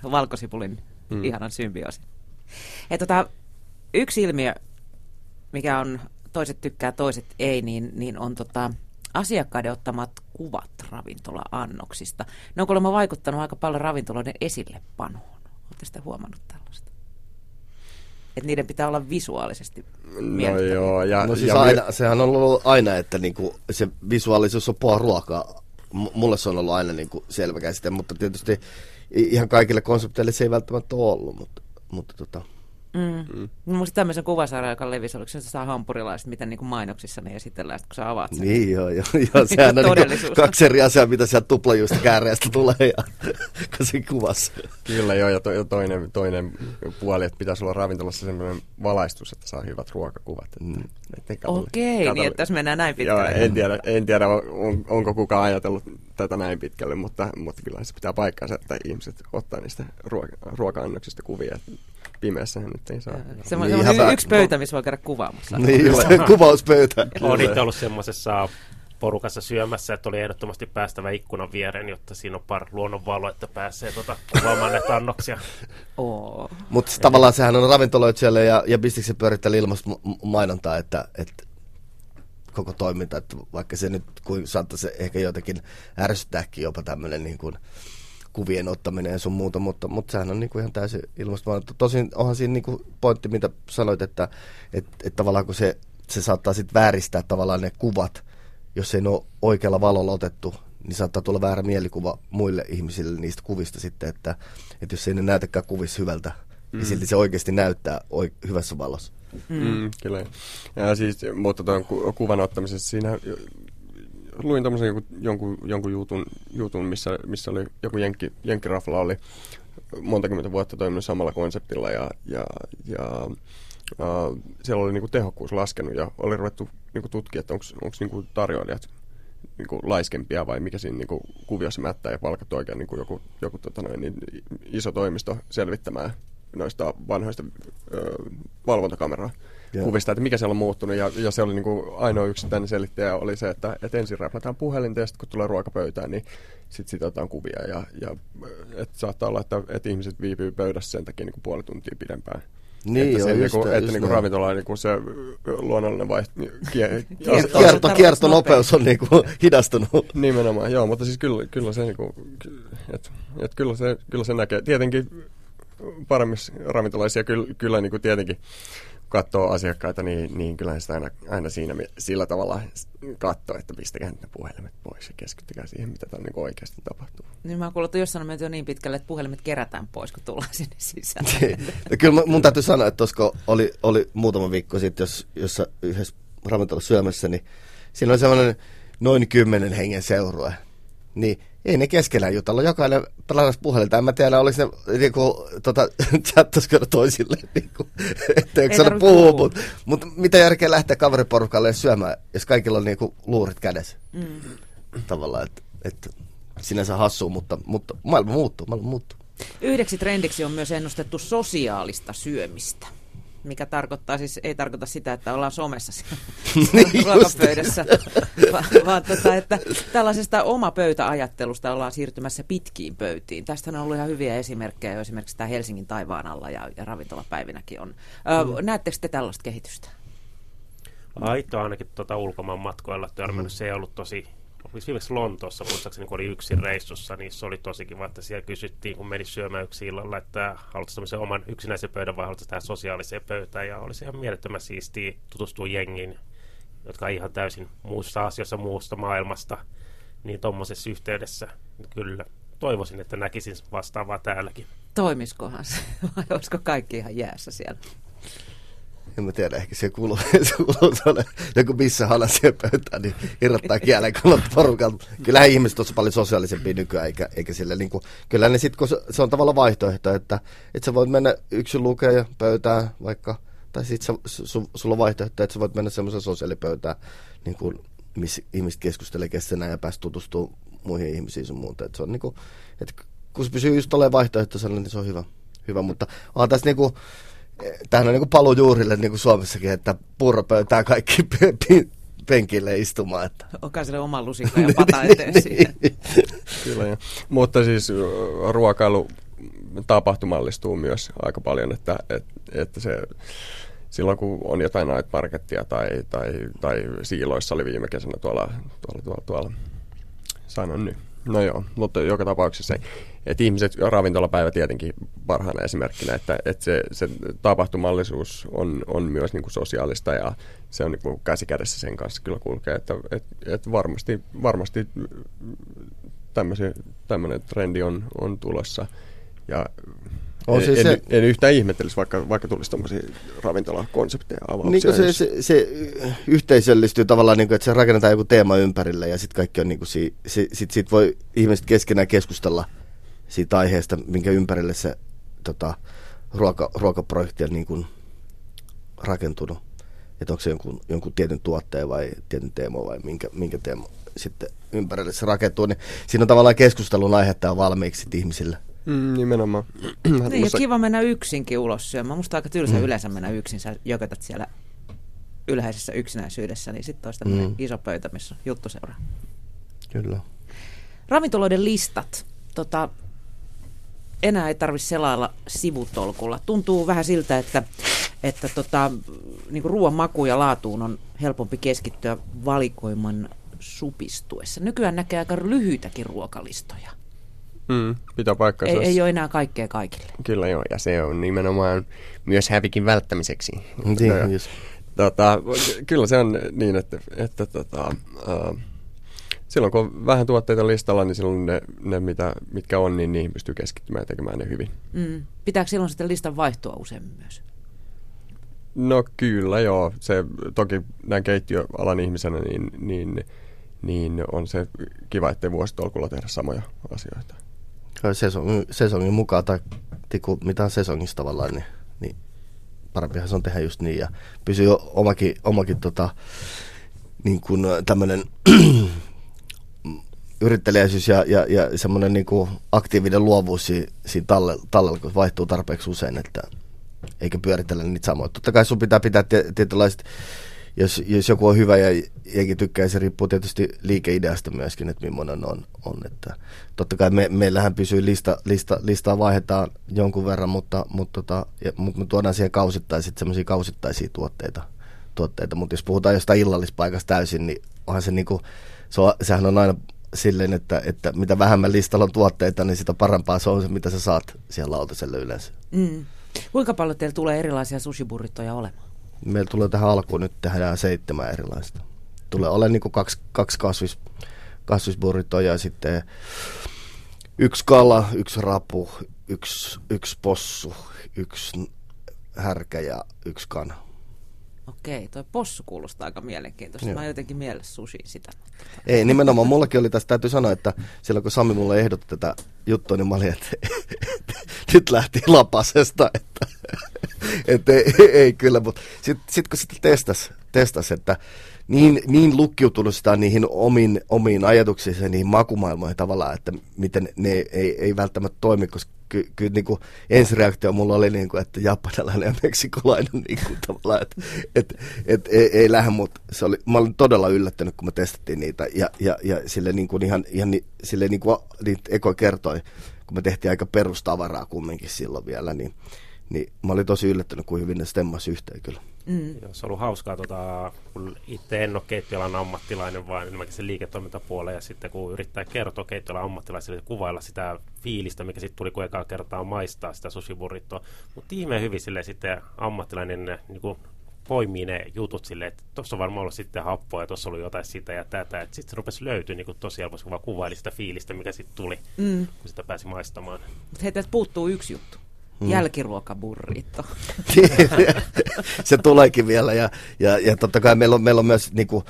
valkosipulin mm. ihanan symbioosin. tota, yksi ilmiö, mikä on toiset tykkää, toiset ei, niin, niin on tota, asiakkaiden ottamat kuvat ravintola-annoksista. Ne on kuulemma vaikuttanut aika paljon ravintoloiden esillepanoon. Oletteko sitten huomannut tällaista? Että niiden pitää olla visuaalisesti No joo. Ja, no siis ja aina, sehän on ollut aina, että niinku se visuaalisuus on puhua ruokaa. M- mulle se on ollut aina niinku selvä käsite, mutta tietysti ihan kaikille konsepteille se ei välttämättä ole ollut, mutta, mutta tota, Mm. Mm. Muista tämmöisen kuvasarjan, joka levisi, oliko se saa hampurilaiset, miten niin kuin mainoksissa ne esitellään, kun sä avaat sen. Niin joo, joo, joo sehän on niin kaksi eri asiaa, mitä sieltä tuplajuista kääreestä tulee ja se kuvassa. Kyllä joo, ja, to, ja toinen, toinen puoli, että pitäisi olla ravintolassa sellainen valaistus, että saa hyvät ruokakuvat. Mm. Okei, okay, niin että tässä mennään näin pitkälle. Joo, en tiedä, en tiedä on, onko kukaan ajatellut tätä näin pitkälle, mutta, mutta kyllä se pitää paikkaansa, että ihmiset ottaa niistä ruoka- ruoka-annoksista kuvia pimeässä nyt ei saa. Se on niin, yksi pöytä, missä voi käydä kuvaamassa. Niin, kuvauspöytä. Olen itse ollut semmoisessa porukassa syömässä, että oli ehdottomasti päästävä ikkunan viereen, jotta siinä on par luonnonvalo, että pääsee tuota, kuvaamaan näitä annoksia. Oh. Mutta tavallaan sehän on ravintoloitsijalle ja, ja bisniksen pyörittäjälle ilmasta mainontaa, että, että koko toiminta, että vaikka se nyt kuin saattaisi ehkä jotenkin ärsyttääkin jopa tämmöinen niin kuin, kuvien ottaminen ja sun muuta, mutta, mutta sehän on niin kuin ihan täysin ilmastonmuutos. Tosin onhan siinä niin kuin pointti, mitä sanoit, että, että, että tavallaan kun se, se saattaa sitten vääristää tavallaan ne kuvat, jos ei ne ole oikealla valolla otettu, niin saattaa tulla väärä mielikuva muille ihmisille niistä kuvista sitten, että, että jos ei ne näytäkään kuvissa hyvältä, niin mm. niin silti se oikeasti näyttää oi- hyvässä valossa. Mm. Mm, kyllä. Ja siis, mutta tuon ku- kuvan ottamisessa siinä luin tämmöisen jonkun, jonkun, jonkun jutun, jutun, missä, missä oli joku jenkki, jenkkirafla oli montakymmentä vuotta toiminut samalla konseptilla ja, ja, ja uh, siellä oli niinku tehokkuus laskenut ja oli ruvettu niinku tutkia, että onko niinku tarjoilijat niinku laiskempia vai mikä siinä niinku kuviossa mättää ja palkattu oikein niinku joku, joku tota noin, niin iso toimisto selvittämään noista vanhoista ö, valvontakameraa yeah. kuvista, että mikä siellä on muuttunut. Ja, ja se oli niin kuin ainoa yksittäinen selittäjä oli se, että, että ensin räplätään puhelinta ja sitten kun tulee ruokapöytään, niin sitten sit otetaan kuvia. Ja, ja että saattaa olla, että, että ihmiset viipyy pöydässä sen takia niin kuin puoli tuntia pidempään. Niin, että, joo, se, just, niinku, että niinku ravintola on niinku se luonnollinen vaiht... Kie, kierto, kierto, kiertonopeus on niinku hidastunut. Nimenomaan, joo, mutta siis kyllä, kyllä se, niinku, että et kyllä, se, kyllä se näkee. Tietenkin paremmissa ravintolaisia kyllä, kyllä niinku tietenkin katsoo asiakkaita, niin, niin kyllä sitä aina, aina siinä sillä tavalla katsoo, että pistäkää ne puhelimet pois ja keskittykää siihen, mitä täällä niin oikeasti tapahtuu. Niin mä kuulen, että jossain on menty jo niin pitkälle, että puhelimet kerätään pois, kun tullaan sinne sisään. no, kyllä mun täytyy sanoa, että koska oli, oli muutama viikko sitten, jos, jossa yhdessä ravintolassa syömässä, niin siinä oli sellainen noin kymmenen hengen seurue. Niin ei ne keskellä jutella. Jokainen pelas puhelinta. En mä tiedä, oliko ne niinku, tota, chattaskö toisille, niinku, etteikö se puhua, mutta mut mitä järkeä lähteä kaveriporukalle syömään, jos kaikilla on niinku luurit kädessä. Mm. Tavallaan, että et, sinänsä hassu, mutta, mutta maailma muuttuu, maailma muuttuu. Yhdeksi trendiksi on myös ennustettu sosiaalista syömistä mikä tarkoittaa siis, ei tarkoita sitä, että ollaan somessa niin ruokapöydässä, vaan, vaan tota, että tällaisesta omapöytäajattelusta ollaan siirtymässä pitkiin pöytiin. Tästä on ollut ihan hyviä esimerkkejä jo esimerkiksi tämä Helsingin taivaan alla ja, ja ravintolapäivinäkin on. Ö, mm. Näettekö te tällaista kehitystä? Aito ainakin tuota ulkomaan matkoilla törmännyt. Se ei ollut tosi viimeksi Lontoossa, muistaakseni kun oli yksin reissussa, niin se oli tosi kiva, että siellä kysyttiin, kun meni syömään yksi illalla, että haluatko tämmöisen oman yksinäisen pöydän vai haluatko tähän sosiaaliseen pöytään, ja olisi ihan mielettömän siistiä tutustua jengiin, jotka on ihan täysin muussa asiassa muusta maailmasta, niin tuommoisessa yhteydessä kyllä toivoisin, että näkisin vastaavaa täälläkin. Toimiskohan se, vai olisiko kaikki ihan jäässä siellä? En mä tiedä, ehkä se kuuluu, se kuuluu tuonne, joku missä halas siihen pöytään, niin irrottaa kielen kun porukalta. Kyllähän ihmiset on paljon sosiaalisempia nykyään, eikä, eikä sille niin kuin, kyllä ne sitten, kun se, se, on tavallaan vaihtoehto, että, että sä voit mennä yksin lukea pöytään vaikka, tai sitten su, sulla on vaihtoehto, että sä voit mennä semmoisen sosiaalipöytään, niin kuin, missä ihmiset keskustelee keskenään ja päästä tutustumaan muihin ihmisiin sun muuta. Että se on niin kuin, että kun se pysyy just olemaan vaihtoehtoisella, niin se on hyvä. hyvä mutta on tässä niin kuin, tämähän on niin kuin paluu juurille niin kuin Suomessakin, että purropöytää kaikki penkille istumaan. Että. Onkaan sille oma lusikka ja pata eteen siihen. Kyllä, ja. Mutta siis ruokailu tapahtumallistuu myös aika paljon, että, että, että se silloin kun on jotain night markettia tai, tai, tai siiloissa oli viime kesänä tuolla, tuolla, tuolla, tuolla sanon nyt. No joo, mutta joka tapauksessa että ihmiset, ravintolapäivä tietenkin parhaana esimerkkinä, että, että se, se tapahtumallisuus on, on myös niin kuin sosiaalista ja se on niin kuin käsi kädessä sen kanssa kyllä kulkee, että, että, että varmasti, varmasti tämmöinen trendi on, on tulossa. Ja On siis en, se- en, yhtään ihmettelisi, vaikka, vaikka tulisi tämmöisiä ravintolakonsepteja avauksia. Niin se, se, se yhteisöllistyy tavallaan, niin kuin, että se rakennetaan joku teema ympärille ja sitten kaikki on niin kuin, si, si, sit, sit voi ihmiset keskenään keskustella siitä aiheesta, minkä ympärille se tota, ruoka, ruokaprojekti on niin kuin, rakentunut. Että onko se jonkun, jonkun tietyn tuotteen vai tietyn teemo vai minkä, minkä teema sitten ympärille se rakentuu. Niin siinä on tavallaan keskustelun aihetta valmiiksi ihmisille. Mm, nimenomaan. Niin, ja kiva mennä yksinkin ulos syömään. Musta aika tylsä mm. yleensä mennä yksin. Sä jökötät siellä ylhäisessä yksinäisyydessä, niin sitten olisi tämmöinen Mm. iso pöytä, missä juttu seuraa. Kyllä. Ravintoloiden listat. Tota, enää ei tarvitse selailla sivutolkulla. Tuntuu vähän siltä, että, että tota, niin ruoan makuun ja laatuun on helpompi keskittyä valikoiman supistuessa. Nykyään näkee aika lyhyitäkin ruokalistoja. Mm, pitää paikkansa. Ei, ei ole enää kaikkea kaikille. Kyllä joo, ja se on nimenomaan myös hävikin välttämiseksi. Niin, No, just. tota, kyllä se on niin, että, että tota, uh, silloin kun on vähän tuotteita listalla, niin silloin ne, ne mitä, mitkä on, niin niihin pystyy keskittymään ja tekemään ne hyvin. Mm. Pitääkö silloin sitten listan vaihtua useammin myös? No kyllä joo, se toki näin keittiöalan ihmisenä, niin, niin, niin on se kiva, ettei vuositolkulla tehdä samoja asioita. Kai Sesongin, sesongin mukaan tai tiku, mitä on sesongissa tavallaan, niin, niin parempihan se on tehdä just niin. Ja pysyy omakin, omakin tota, niin kuin tämmöinen yrittelijäisyys ja, ja, ja semmoinen niin kuin aktiivinen luovuus siinä, siinä tallella, tallella, kun vaihtuu tarpeeksi usein, että eikä pyöritellä niitä samoja. Totta kai sun pitää pitää tie- tietynlaiset, jos, jos joku on hyvä ja jengi tykkää, se riippuu tietysti liikeideasta myöskin, että millainen on. on että totta kai me, meillähän pysyy lista, lista, listaa vaihdetaan jonkun verran, mutta, mutta, tota, ja, mutta me tuodaan siihen kausittaiset, semmoisia kausittaisia tuotteita. tuotteita. Mutta jos puhutaan jostain illallispaikasta täysin, niin onhan se niinku, se on, sehän on aina silleen, että, että mitä vähemmän listalla on tuotteita, niin sitä parempaa se on se, mitä sä saat siellä lautaselle yleensä. Mm. Kuinka paljon teillä tulee erilaisia sushiburrittoja olemaan? Meillä tulee tähän alkuun nyt tehdään seitsemän erilaista. Tulee olemaan niin kaksi, kaksi kasvis, kasvisburritoa ja sitten yksi kala, yksi rapu, yksi, yksi possu, yksi härkä ja yksi kana. Okei, toi possu kuulostaa aika mielenkiintoista. Joo. Mä jotenkin mielessä sushiin sitä. Ei, nimenomaan mullakin oli tässä, täytyy sanoa, että silloin kun Sami mulle ehdotti tätä juttua, niin mä olin, että nyt lähti lapasesta, että, että ei, ei, kyllä, mutta sitten sit kun sitten testas, testas, että niin, niin lukkiutunut sitä niihin omiin, omiin ajatuksiin ja niihin makumaailmoihin tavallaan, että miten ne ei, ei välttämättä toimi, koska ky, kyllä niin kuin ensireaktio mulla oli niin kuin, että japanilainen ja meksikolainen niin kuin tavallaan, että et, et, ei, ei lähde, mutta se oli, mä olin todella yllättynyt, kun me testattiin niitä ja, ja, ja sille niin kuin ihan, ihan sille niin kuin niitä Eko kertoi, kun me tehtiin aika perustavaraa kumminkin silloin vielä, niin, niin mä olin tosi yllättynyt, kuin hyvin ne stemmasi yhteen kyllä. Mm. Joo, se on ollut hauskaa, tota, kun itse en ole keittiöalan ammattilainen, vaan enemmänkin se liiketoimintapuolella. Ja sitten kun yrittää kertoa keittiöalan ammattilaisille, kuvailla sitä fiilistä, mikä sitten tuli, kun ekaa kertaa maistaa sitä sushiburrittoa. Mutta ihmeen hyvin sille sitten ammattilainen niin kuin poimii ne jutut silleen, että tuossa on varmaan ollut sitten happoa ja tuossa oli jotain sitä ja tätä. Sitten se rupesi löytyä niin kuin tosi helposti, kun vaan kuvaili sitä fiilistä, mikä sitten tuli, Mm. kun sitä pääsi maistamaan. Mutta hei, täältä puuttuu yksi juttu. Mm. Jälkiruokaburrito. se tuleekin vielä ja, ja, ja totta kai meillä on, meillä on myös niinku,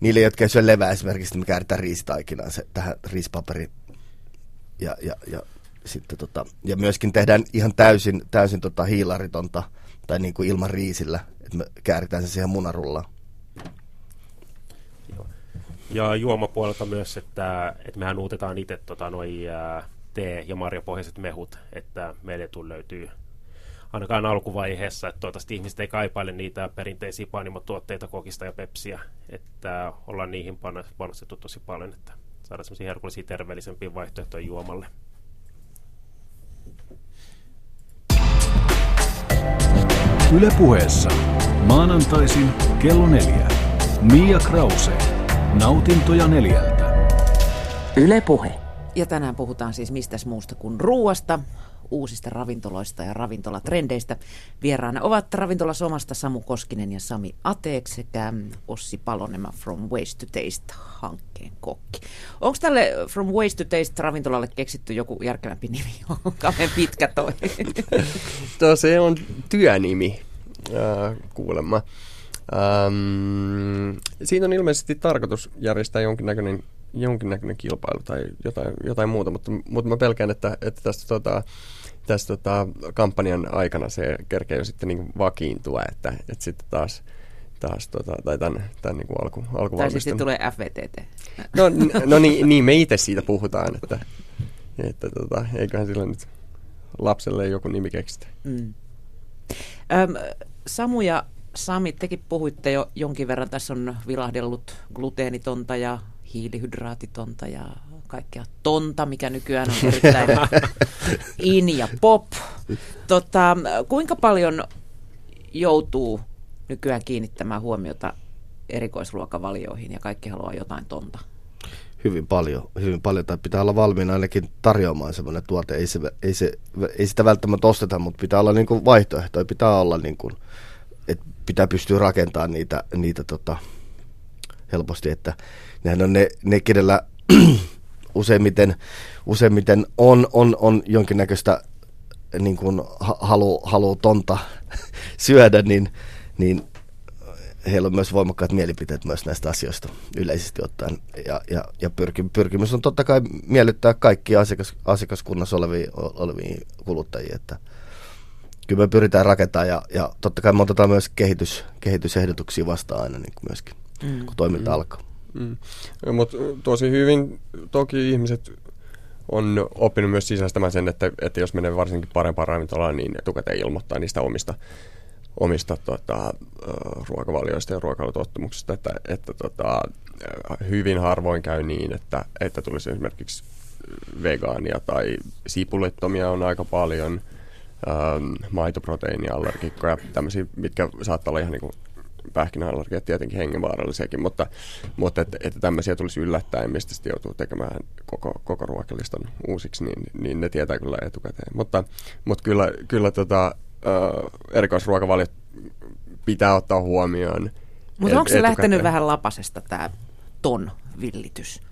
niille, jotka ei syö levää esimerkiksi, niin me kääritään riisitaikinaan se, tähän riisipaperi ja, ja, ja, sitten tota, ja myöskin tehdään ihan täysin, täysin tota hiilaritonta tai niinku ilman riisillä, että me kääritään se siihen munarullaan. Ja juomapuolelta myös, että, että mehän uutetaan itse tota, noi ää, tee- ja marjapohjaiset mehut, että meille tuli löytyy ainakaan alkuvaiheessa, että toivottavasti ihmiset ei kaipaile niitä perinteisiä panimotuotteita, kokista ja pepsiä, että ollaan niihin pan- panostettu tosi paljon, että saadaan semmoisia herkullisia terveellisempiä vaihtoehtoja juomalle. Yle puheessa. Maanantaisin kello neljä. Mia Krause. Nautintoja neljältä. Yle Puhe. Ja tänään puhutaan siis mistäs muusta kuin ruuasta. uusista ravintoloista ja ravintolatrendeistä. Vieraana ovat ravintola Somasta Samu Koskinen ja Sami Ateek sekä Ossi Palonema From Waste to Taste hankkeen kokki. Onko tälle From Waste to Taste ravintolalle keksitty joku järkevämpi nimi? Onko pitkä toi? Tuo se on työnimi äh, kuulemma. Ähm, siinä on ilmeisesti tarkoitus järjestää jonkinnäköinen, jonkinnäköinen kilpailu tai jotain, jotain muuta, mutta, mutta mä pelkään, että, että tästä, tota, tästä tota, kampanjan aikana se kerkee jo sitten niin vakiintua, että, että sitten taas taas, tota, tai tämän, tämän niin kuin alku, alku Tai sitten tulee FVTT. No, no niin, niin, me itse siitä puhutaan, että, että tota, eiköhän sillä nyt lapselle joku nimi keksitä. Mm. Öm, Samu ja Sami, tekin puhuitte jo jonkin verran, tässä on vilahdellut gluteenitonta ja hiilihydraatitonta ja kaikkea tonta, mikä nykyään on erittäin in ja pop. Tota, kuinka paljon joutuu nykyään kiinnittämään huomiota erikoisruokavalioihin ja kaikki haluaa jotain tonta? Hyvin paljon, hyvin paljon, tai pitää olla valmiina ainakin tarjoamaan semmoinen tuote. Ei, se, ei, se, ei sitä välttämättä osteta, mutta pitää olla niin vaihtoehtoja, pitää olla niin kuin, että pitää pystyä rakentamaan niitä, niitä tota, helposti, että nehän on ne, ne kenellä useimmiten, useimmiten on, on, on jonkinnäköistä niin kuin halu, halu tonta syödä, niin, niin heillä on myös voimakkaat mielipiteet myös näistä asioista yleisesti ottaen. Ja, ja, ja pyrki, pyrkimys on totta kai miellyttää kaikkia asiakas, asiakaskunnassa olevia, olevia kuluttajia, että kyllä me pyritään rakentamaan ja, ja totta kai me otetaan myös kehitys, kehitysehdotuksia vastaan aina niin myöskin, mm. kun toiminta mm. alkaa. Mm. Mutta tosi hyvin toki ihmiset on oppinut myös sisäistämään sen, että, että jos menee varsinkin parempaan ravintolaan, niin etukäteen ilmoittaa niistä omista, omista tota, ruokavalioista ja ruokailutottumuksista, että, että tota, hyvin harvoin käy niin, että, että tulisi esimerkiksi vegaania tai sipulittomia on aika paljon – ähm, maitoproteiiniallergikkoja, tämmöisiä, mitkä saattaa olla ihan niin pähkinäallergiat tietenkin hengenvaarallisiakin, mutta, mutta että, että tämmöisiä tulisi yllättäen, mistä sitten joutuu tekemään koko, koko ruokaliston uusiksi, niin, niin ne tietää kyllä etukäteen. Mutta, mutta kyllä, kyllä tota, äh, erikoisruokavaliot pitää ottaa huomioon. Mutta onko se lähtenyt vähän lapasesta tämä ton villitys?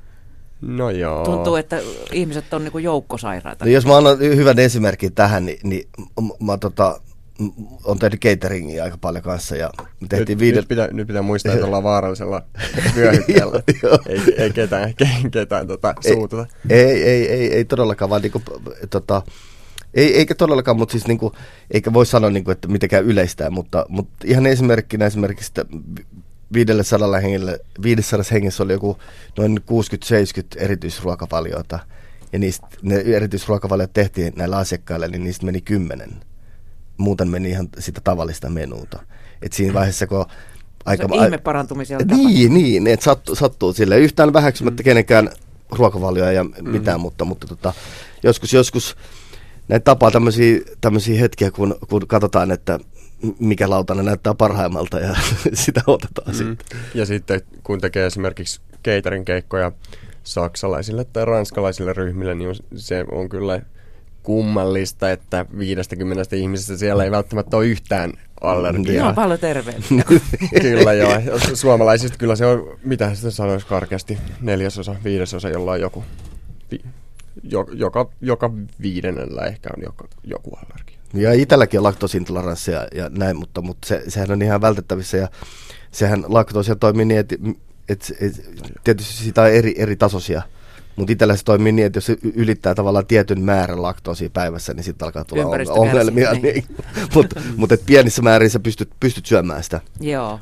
No joo. Tuntuu, että ihmiset on niin joukkosairaita. No jos mä annan hyvän esimerkin tähän, niin, niin mä tota, on tehnyt cateringia aika paljon kanssa. Ja tehtiin nyt, viiden... nyt, pitää, nyt pitää muistaa, että ollaan vaarallisella vyöhykkeellä. ei, ei ketään, ketään tota, suututa. Ei, ei, ei, ei, ei todellakaan, vaan niinku, tota, ei, eikä todellakaan, mutta siis niinku, eikä voi sanoa, niinku, että mitenkään yleistää, mutta, mutta ihan esimerkkinä esimerkiksi 500 hengelle, 500 hengessä oli joku noin 60-70 erityisruokavaliota. Ja niistä, ne erityisruokavaliot tehtiin näillä asiakkailla, niin niistä meni kymmenen. Muuten meni ihan sitä tavallista menuuta. Et siinä mm. vaiheessa, kun aika... Se ihme parantumisia Niin, niin, että sattuu, sattuu sille Yhtään väheksymättä mm. kenenkään ruokavalioa ja mitään, mm. mutta, mutta tota, joskus, joskus näitä tapaa tämmöisiä hetkiä, kun, kun katsotaan, että mikä lautana näyttää parhaimmalta ja sitä otetaan mm. sitten. Ja sitten kun tekee esimerkiksi keiterin keikkoja saksalaisille tai ranskalaisille ryhmille, niin se on kyllä kummallista, että 50 ihmisestä siellä ei välttämättä ole yhtään allergiaa. Joo, paljon terveellistä. kyllä joo. Suomalaisista kyllä se on, mitä sitä sanoisi karkeasti, neljäsosa, viidesosa, jolla on joku, joka, joka viidennellä ehkä on joku, joku allergia. Ja itselläkin on laktoosintoleranssi ja, ja näin, mutta, mutta se, sehän on ihan vältettävissä ja sehän laktoosia toimii niin, että et, et, tietysti sitä on eri, eri tasoisia, mutta itsellä se toimii niin, että jos se ylittää tavallaan tietyn määrän laktoosia päivässä, niin sitten alkaa tulla ongelmia. Niin. niin. mutta mut et pienissä määrin sä pystyt, pystyt syömään sitä.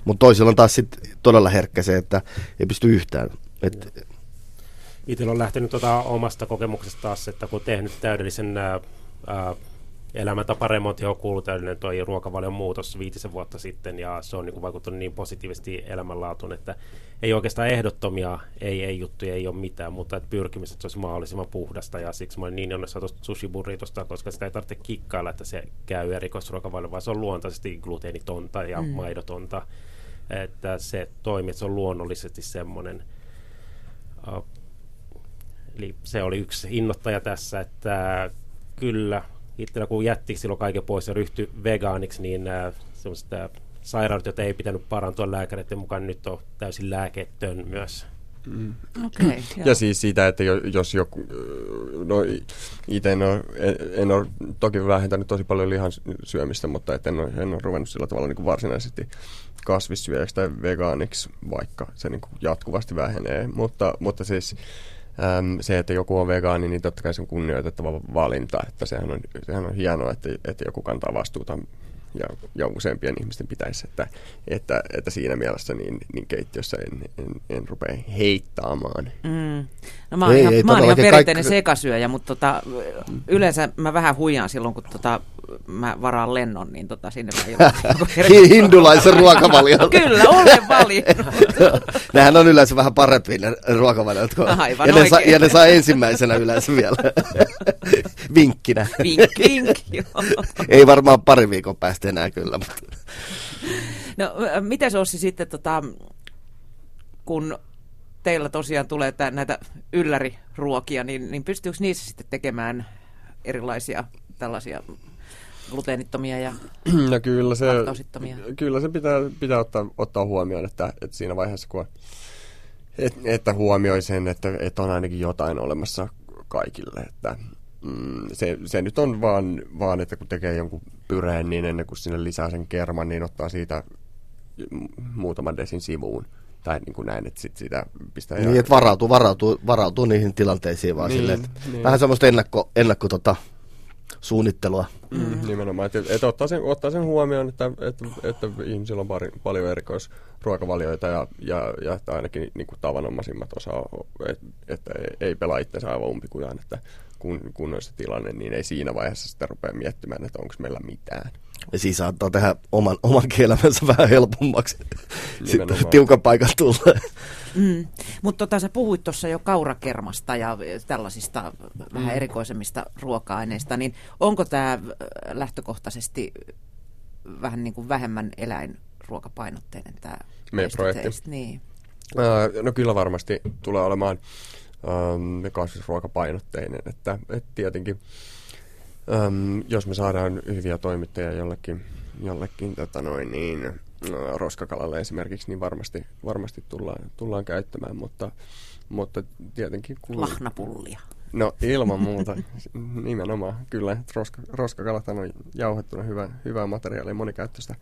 Mutta toisilla on taas sit todella herkkä se, että ei pysty yhtään. Et, Itsellä on lähtenyt tuota omasta kokemuksesta taas, että kun tehnyt täydellisen ää, elämäntaparemontti on kuullut täydellinen tuo ruokavalion muutos viitisen vuotta sitten ja se on niin kuin vaikuttanut niin positiivisesti elämänlaatuun, että ei oikeastaan ehdottomia ei, ei juttuja, ei ole mitään, mutta että pyrkimys, että se olisi mahdollisimman puhdasta ja siksi mä olin niin onnessa tuosta sushi burritosta, koska sitä ei tarvitse kikkailla, että se käy erikoisruokavalio, vaan se on luontaisesti gluteenitonta ja mm. maidotonta, että se toimii, että se on luonnollisesti semmoinen. Uh, eli se oli yksi innoittaja tässä, että kyllä itsellä kun jätti silloin kaiken pois ja ryhtyi vegaaniksi, niin äh, semmoiset äh, sairaudet, joita ei pitänyt parantua lääkäreiden mukaan, nyt on täysin lääketön myös. Mm. Okay, ja siis siitä, että jos joku, no itse en ole, en ole toki vähentänyt tosi paljon lihan syömistä, mutta et en, ole, en ole ruvennut sillä tavalla niin kuin varsinaisesti kasvissyöjäksi tai vegaaniksi, vaikka se niin kuin jatkuvasti vähenee. Mutta, mutta siis äm, se, että joku on vegaani, niin totta kai se on kunnioitettava valinta. Että sehän on, sehän on hienoa, että, että joku kantaa vastuuta ja, ja useampien ihmisten pitäisi, että, että, että siinä mielessä niin, niin keittiössä en, en, en rupea heittaamaan. Mm. No mä oon ei, ihan, ei, mä oon ihan perinteinen kaikki... sekasyöjä, mutta tota, yleensä mä vähän huijaan silloin, kun tota, mä varaan lennon, niin tota, sinne mä Hindulaisen ruokavalio. Kyllä, olen valinnut. Nehän on yleensä vähän parempi ne ruokavaliot. Kun... Aivan ja, ne saa, ja ne saa ensimmäisenä yleensä vielä. Vinkkinä. Vink, vink, Ei varmaan pari viikon päästä enää kyllä. Mutta... No, mitä se olisi sitten, tota, kun teillä tosiaan tulee tää, näitä ylläriruokia, niin, niin pystyykö niissä sitten tekemään erilaisia tällaisia gluteenittomia ja no kyllä se, kyllä se pitää, pitää ottaa, ottaa huomioon, että, että siinä vaiheessa kun et, että huomioi sen, että, että on ainakin jotain olemassa kaikille, että mm, se, se nyt on vaan, vaan, että kun tekee jonkun pyreen, niin ennen kuin sinne lisää sen kerman, niin ottaa siitä muutaman desin sivuun tai niin kuin näin, että sit sitä pistää... Niin, että varautuu, varautuu, varautuu niihin tilanteisiin vaan niin, silleen, että niin. vähän semmoista ennakko, ennakko tota, suunnittelua. Mm, mm. Nimenomaan, että, että ottaa, sen, ottaa sen huomioon, että, että, että ihmisillä on pari, paljon erikoisruokavalioita ja, ja, ja että ainakin niin kuin tavanomaisimmat osaa, että, että ei pelaa itsensä aivan umpikujaan, että kun, kun on se tilanne, niin ei siinä vaiheessa sitä rupea miettimään, että onko meillä mitään. Ja siis saattaa tehdä oman, oman elämänsä vähän helpommaksi. Sitten tiukan paikan tulee. Mm. Mutta tota, sä puhuit tuossa jo kaurakermasta ja tällaisista mm. vähän erikoisemmista ruoka-aineista, niin onko tämä lähtökohtaisesti vähän niin kuin vähemmän eläinruokapainotteinen tämä meidän projekti? Niin. Äh, no kyllä varmasti tulee olemaan ähm, kasvisruokapainotteinen, että, että tietenkin Öm, jos me saadaan hyviä toimittajia jollekin, jollekin tota noin, niin, no, roskakalalle esimerkiksi, niin varmasti, varmasti tullaan, tullaan käyttämään, mutta, mutta tietenkin... Kun... Lahnapullia. No ilman muuta, nimenomaan. Kyllä, roska, roskakalat on jauhettuna hyvä, hyvää materiaalia, monikäyttöistä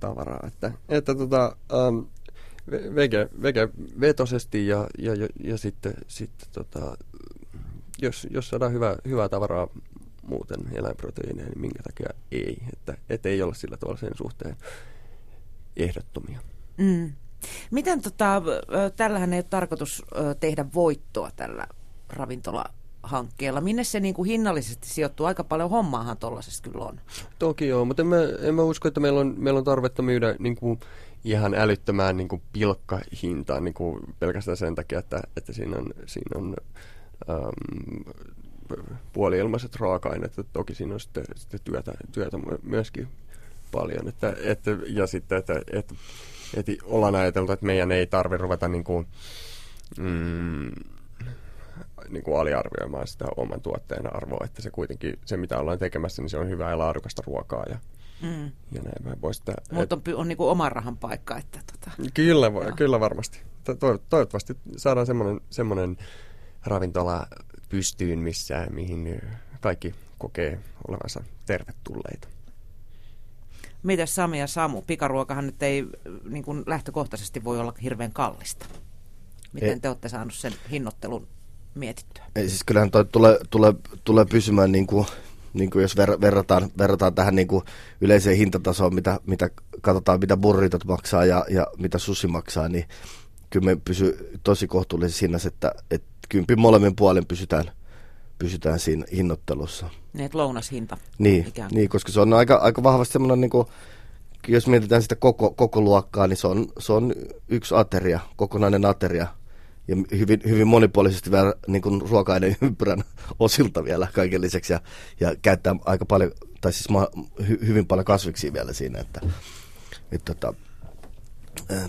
tavaraa. Että, että tota, um, vege, vege vetosesti ja, ja, ja, ja sitten, sitten tota, jos, jos saadaan hyvää, hyvää tavaraa muuten eläinproteiineja, niin minkä takia ei. Että, et ei olla sillä tavalla sen suhteen ehdottomia. Mm. Miten tota, tällähän ei ole tarkoitus tehdä voittoa tällä ravintolahankkeella. Minne se niin kuin hinnallisesti sijoittuu? Aika paljon hommaahan tuollaisesta kyllä on. Toki joo, mutta en mä, en mä usko, että meillä on, meillä on tarvetta myydä niin kuin ihan älyttömään niin kuin pilkkahintaan niin kuin pelkästään sen takia, että, että siinä on, siinä on äm, puoli-ilmaiset raaka-aineet, että toki siinä on sitten, sitten työtä, työtä myöskin paljon. Että, että, ja sitten, että, että, että ollaan ajateltu, että meidän ei tarvitse ruveta niin kuin, mm, niin kuin aliarvioimaan sitä oman tuotteen arvoa, että se kuitenkin, se mitä ollaan tekemässä, niin se on hyvää ja laadukasta ruokaa ja, mm. ja näin. Mutta on, on niin kuin oman rahan paikka, että tota... Kyllä, voi, kyllä varmasti. To, toivottavasti saadaan semmoinen, semmoinen ravintola pystyyn, missä, mihin kaikki kokee olevansa tervetulleita. Mitäs Sami ja Samu? Pikaruokahan nyt ei niin kuin lähtökohtaisesti voi olla hirveän kallista. Miten ei. te olette saaneet sen hinnoittelun mietittyä? Ei, siis kyllähän toi tulee, tulee, tulee pysymään, niin kuin, niin kuin jos ver, verrataan, verrataan tähän niin kuin yleiseen hintatasoon, mitä, mitä katsotaan, mitä burritot maksaa ja, ja mitä susi maksaa, niin kyllä me pysyy tosi kohtuullisessa hinnassa, että, että kympin molemmin puolin pysytään, pysytään siinä hinnoittelussa. Niin, että lounashinta. Niin, niin, koska se on aika, aika vahvasti semmoinen, niin kuin, jos mietitään sitä koko, koko luokkaa, niin se on, se on yksi ateria, kokonainen ateria. Ja hyvin, hyvin monipuolisesti vielä niin kuin ruoka-aineen ympyrän osilta vielä kaiken lisäksi. Ja, ja käyttää aika paljon, tai siis ma, hy, hyvin paljon kasviksia vielä siinä, että, että tota,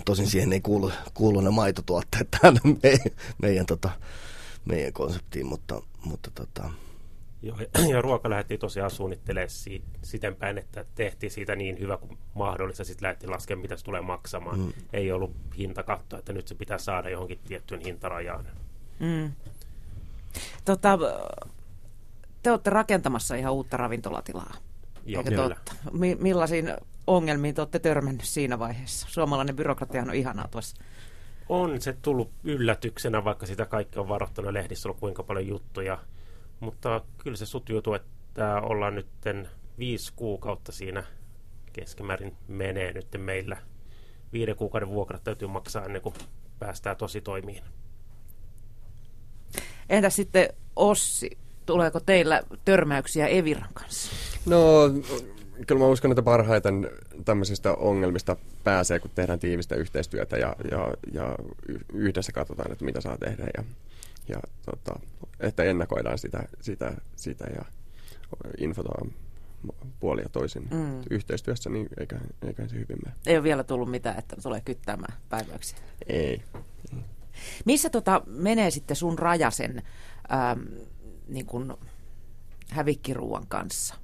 tosin siihen ei kuulu, kuulu ne maitotuotteet tähän meidän, meidän tota, meidän konseptiin, mutta, mutta tota, Joo, ja ruoka lähti tosiaan suunnittelemaan si- siten päin, että tehtiin siitä niin hyvä kuin mahdollista. Sitten lähti laskemaan, mitä se tulee maksamaan. Mm. Ei ollut hintakatto, että nyt se pitää saada johonkin tiettyyn hintarajaan. Mm. Tota, te olette rakentamassa ihan uutta ravintolatilaa. Joo, Eikö kyllä. totta? Mi- millaisiin ongelmiin te olette törmännyt siinä vaiheessa? Suomalainen byrokratia on ihanaa tuossa. On se tullut yllätyksenä, vaikka sitä kaikki on varoittanut lehdissä ollut kuinka paljon juttuja. Mutta kyllä se sutjuutuu, että ollaan nyt viisi kuukautta siinä keskimäärin menee nyt meillä. Viiden kuukauden vuokrat täytyy maksaa ennen kuin päästään tosi toimiin. Entä sitten Ossi, tuleeko teillä törmäyksiä Eviran kanssa? No, kyllä mä uskon, että parhaiten tämmöisistä ongelmista pääsee, kun tehdään tiivistä yhteistyötä ja, ja, ja yhdessä katsotaan, että mitä saa tehdä ja, ja tota, että ennakoidaan sitä, sitä, sitä ja infotaan puoli ja toisin Mm. yhteistyössä, niin eikä, eikä se hyvin mene. Ei ole vielä tullut mitään, että tulee kyttäämään päiväyksiä. Ei. Missä tota menee sitten sun raja sen ähm, niin hävikkiruuan kanssa?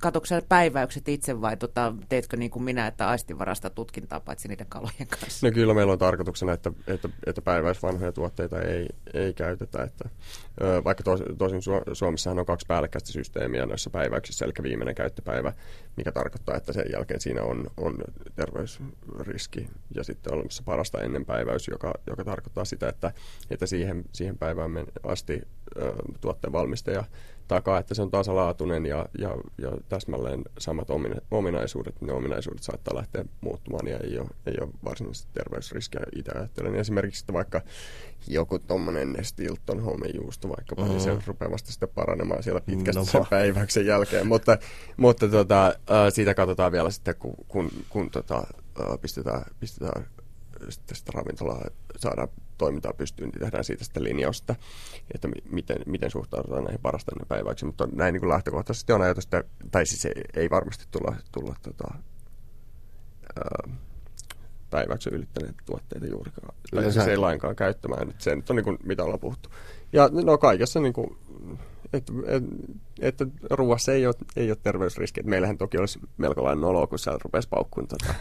Katoksa päiväykset itse vai tota, teetkö niin kuin minä, että aistinvarasta tutkintaa paitsi niiden kalojen kanssa? No kyllä meillä on tarkoituksena, että, että, että päiväisvanhoja tuotteita ei, ei käytetä. Että, vaikka tos, tosin Su- Suomessahan on kaksi päällekkäistä systeemiä noissa päiväyksissä, eli viimeinen käyttöpäivä, mikä tarkoittaa, että sen jälkeen siinä on, on terveysriski ja sitten on olemassa parasta ennen päiväys, joka, joka tarkoittaa sitä, että, että siihen, siihen päivään asti tuotteen valmistaja takaa, että se on tasalaatuinen ja, ja, ja täsmälleen samat omina- ominaisuudet. Ne ominaisuudet saattaa lähteä muuttumaan ja ei ole, ei ole varsinaisesti terveysriskiä itse ajattelen. Esimerkiksi että vaikka joku tuommoinen Stilton homejuusto vaikka, mm-hmm. niin se rupeaa vasta sitten paranemaan siellä pitkästi No. sen päiväksen jälkeen. Mutta, mutta tota, siitä katsotaan vielä sitten, kun, kun, kun tota, pistetään, pistetään sitten sitä ravintolaa saadaan toimintaa pystyyn, niin tehdään siitä sitten linjausta, että mi- miten, miten suhtaudutaan näihin parastainen päiväksi. Mutta näin niin kuin lähtökohtaisesti on ajatus, että, tai siis ei, ei varmasti tulla, tulla tota, ää, päiväksi ylittäneet tuotteita juurikaan. Tai siis ei lainkaan käyttämään. Että se nyt on niin kuin, mitä ollaan puhuttu. Ja no kaikessa niin kuin, että, että, että ruoassa ei ole, ei ole terveysriski. Että meillähän toki olisi melko lailla noloa, kun siellä rupesi paukkuun tota,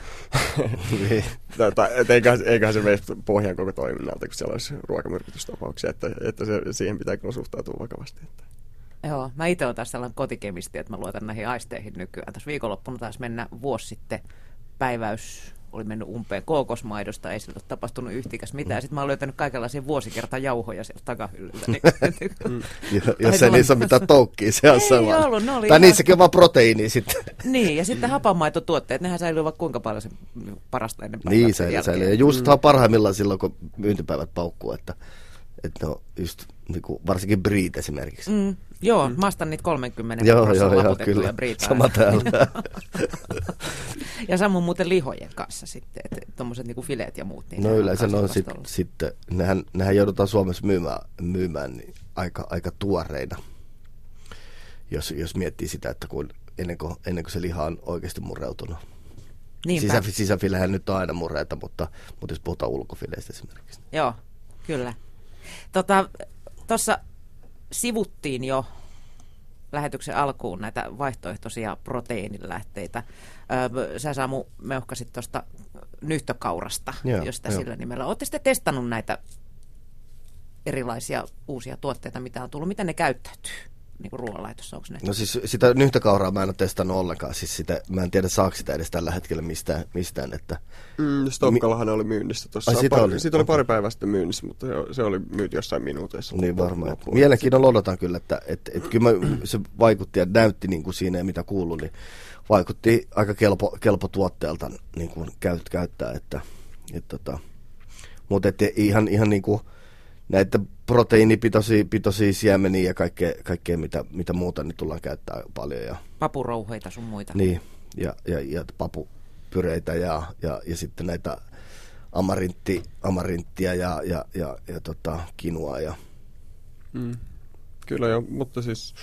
Niin. tota, et eiköhän, eiköhän se veisi pohjan koko toiminnalta, kun siellä olisi ruokamyrkytystapauksia, että, että se, siihen pitää kyllä suhtautua vakavasti. Että. Joo, mä itse olen taas sellainen kotikemisti, että mä luotan näihin aisteihin nykyään. Tässä viikonloppuna taas mennä vuosi sitten päiväys oli mennyt umpeen kookosmaidosta, ei sillä ole tapahtunut yhtikäs mitään. Sitten mä oon löytänyt kaikenlaisia vuosikertajauhoja sieltä takahyllyltä. Niin, Jos ei niissä ole mitään toukkia, se on Ei sama. ollut, ne oli Tai ihan- niissäkin on vaan proteiini sitten. niin, ja sitten hapanmaitotuotteet, nehän säilyy vaikka kuinka paljon se parasta ennen Niin, säilyy, säilyy. Ja just mm. parhaimmillaan silloin, kun myyntipäivät paukkuu, että, että no just niinku, varsinkin Breed esimerkiksi. Mm. Mm, joo, mä ostan niitä 30 Joo, joo, joo, kyllä. Sama täällä. ja samoin muuten lihojen kanssa sitten, että tuommoiset niinku fileet ja muut. Niin No yleensä ne on sit, sitten, nehän, nehän joudutaan Suomessa myymään, myymään niin aika, aika tuoreina, jos, jos miettii sitä, että kun ennen kuin, ennen kuin se liha on oikeasti mureutunut. Niinpä. Sisä, sisäfilehän nyt on aina mureita, mutta, mutta jos puhutaan ulkofileistä esimerkiksi. Joo, kyllä. Tuossa tota, sivuttiin jo lähetyksen alkuun näitä vaihtoehtoisia proteiinilähteitä. Öö, sä Samu meuhkasit tuosta nyhtökaurasta, Joo, jos sitä joo. sillä nimellä. Olette sitten testannut näitä erilaisia uusia tuotteita, mitä on tullut? Miten ne käyttäytyy niin kuin ruoanlaitossa? Onko ne? No siis sitä nyhtökauraa mä en ole testannut ollenkaan. Siis sitä, mä en tiedä saako sitä edes tällä hetkellä mistään, mistään että Mm, Stokkallahan oli myynnissä tuossa. Ai, sitä pari, oli? siitä oli pari päivää sitten myynnissä, mutta se, oli myyty jossain minuuteissa. Niin varmaan. loppuun. Mielenkiinnolla odotan kyllä, että että että kyllä mä, se vaikutti ja näytti niin kuin siinä, mitä kuului, niin vaikutti aika kelpo, kelpo tuotteelta niin kuin käyt, käyttää. Että, että, tota, mutta että ihan, ihan niin kuin näitä proteiinipitoisia pitoisia siemeniä ja kaikkea, kaikkea mitä, mitä muuta, niin tullaan käyttää paljon. Ja, Papurouheita sun muita. niin, ja, ja, ja papupyreitä ja, ja, ja sitten näitä amarintti, amarinttia ja, ja, ja, ja tota, kinua ja Mm. Kyllä joo, mutta siis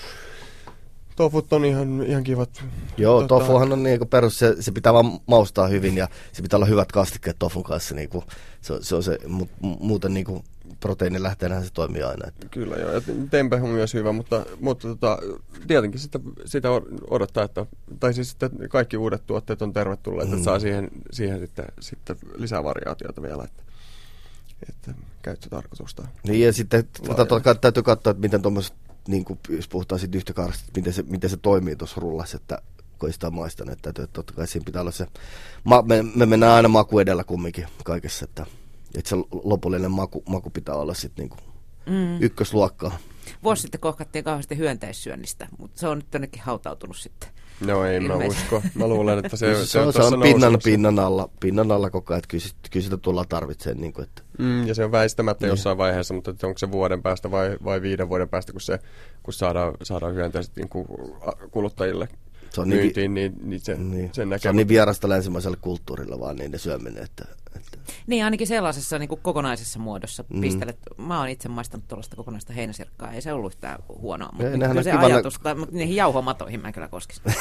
tofut on ihan, ihan kivat. Joo, Tota- tofuhan on niinku perus, se, se pitää vaan maustaa hyvin ja se pitää olla hyvät kastikkeet tofun kanssa. Niinku, se, on- se on se, mut, mu- muuten niinku, proteiinilähteenähän se toimii aina. Että. Kyllä joo, ja tempe on myös hyvä, mutta, mutta tota, tietenkin sitä, sitä odottaa, että, tai siis että kaikki uudet tuotteet on tervetulleet, mm. että saa siihen, siihen sitten, sitten lisää variaatiota vielä, että, että käyttötarkoitusta. Niin ja sitten tota, täytyy katsoa, että miten tuommoiset, niin kuin, jos puhutaan sitten yhtäkaarasta, miten se, miten se toimii tuossa rullassa, että kun sitä maistanut, että, että totta kai siinä pitää olla se, ma, me, me mennään aina maku edellä kumminkin kaikessa, että että se lopullinen maku, maku pitää olla sitten niinku mm. ykkösluokkaa. Vuosi sitten kohkattiin kauheasti hyönteissyönnistä, mutta se on nyt jonnekin hautautunut sitten. No ei mä usko. Mä luulen, että se, se, se on, se on pinnan, pinnan, alla, pinnan alla koko ajan, että kyllä, kyllä sitä tullaan tarvitsemaan. Niin kuin, että. Mm, ja se on väistämättä niin. jossain vaiheessa, mutta onko se vuoden päästä vai, vai viiden vuoden päästä, kun, se, kun saadaan, saadaan hyönteiset niin kuin kuluttajille se on myyntiin, niin, niin, niin se, niin. sen näkee. Se on niin vierasta länsimaiselle kulttuurilla vaan niin ne syöminen, että, että... Niin, ainakin sellaisessa niin kuin kokonaisessa muodossa mm. pistelet. Mä oon itse maistanut tuollaista kokonaista heinäsirkkaa, ei se ollut yhtään huonoa, mutta ei, kyllä se ajatus, tai, mutta niihin jauhomatoihin mä kyllä koskisin.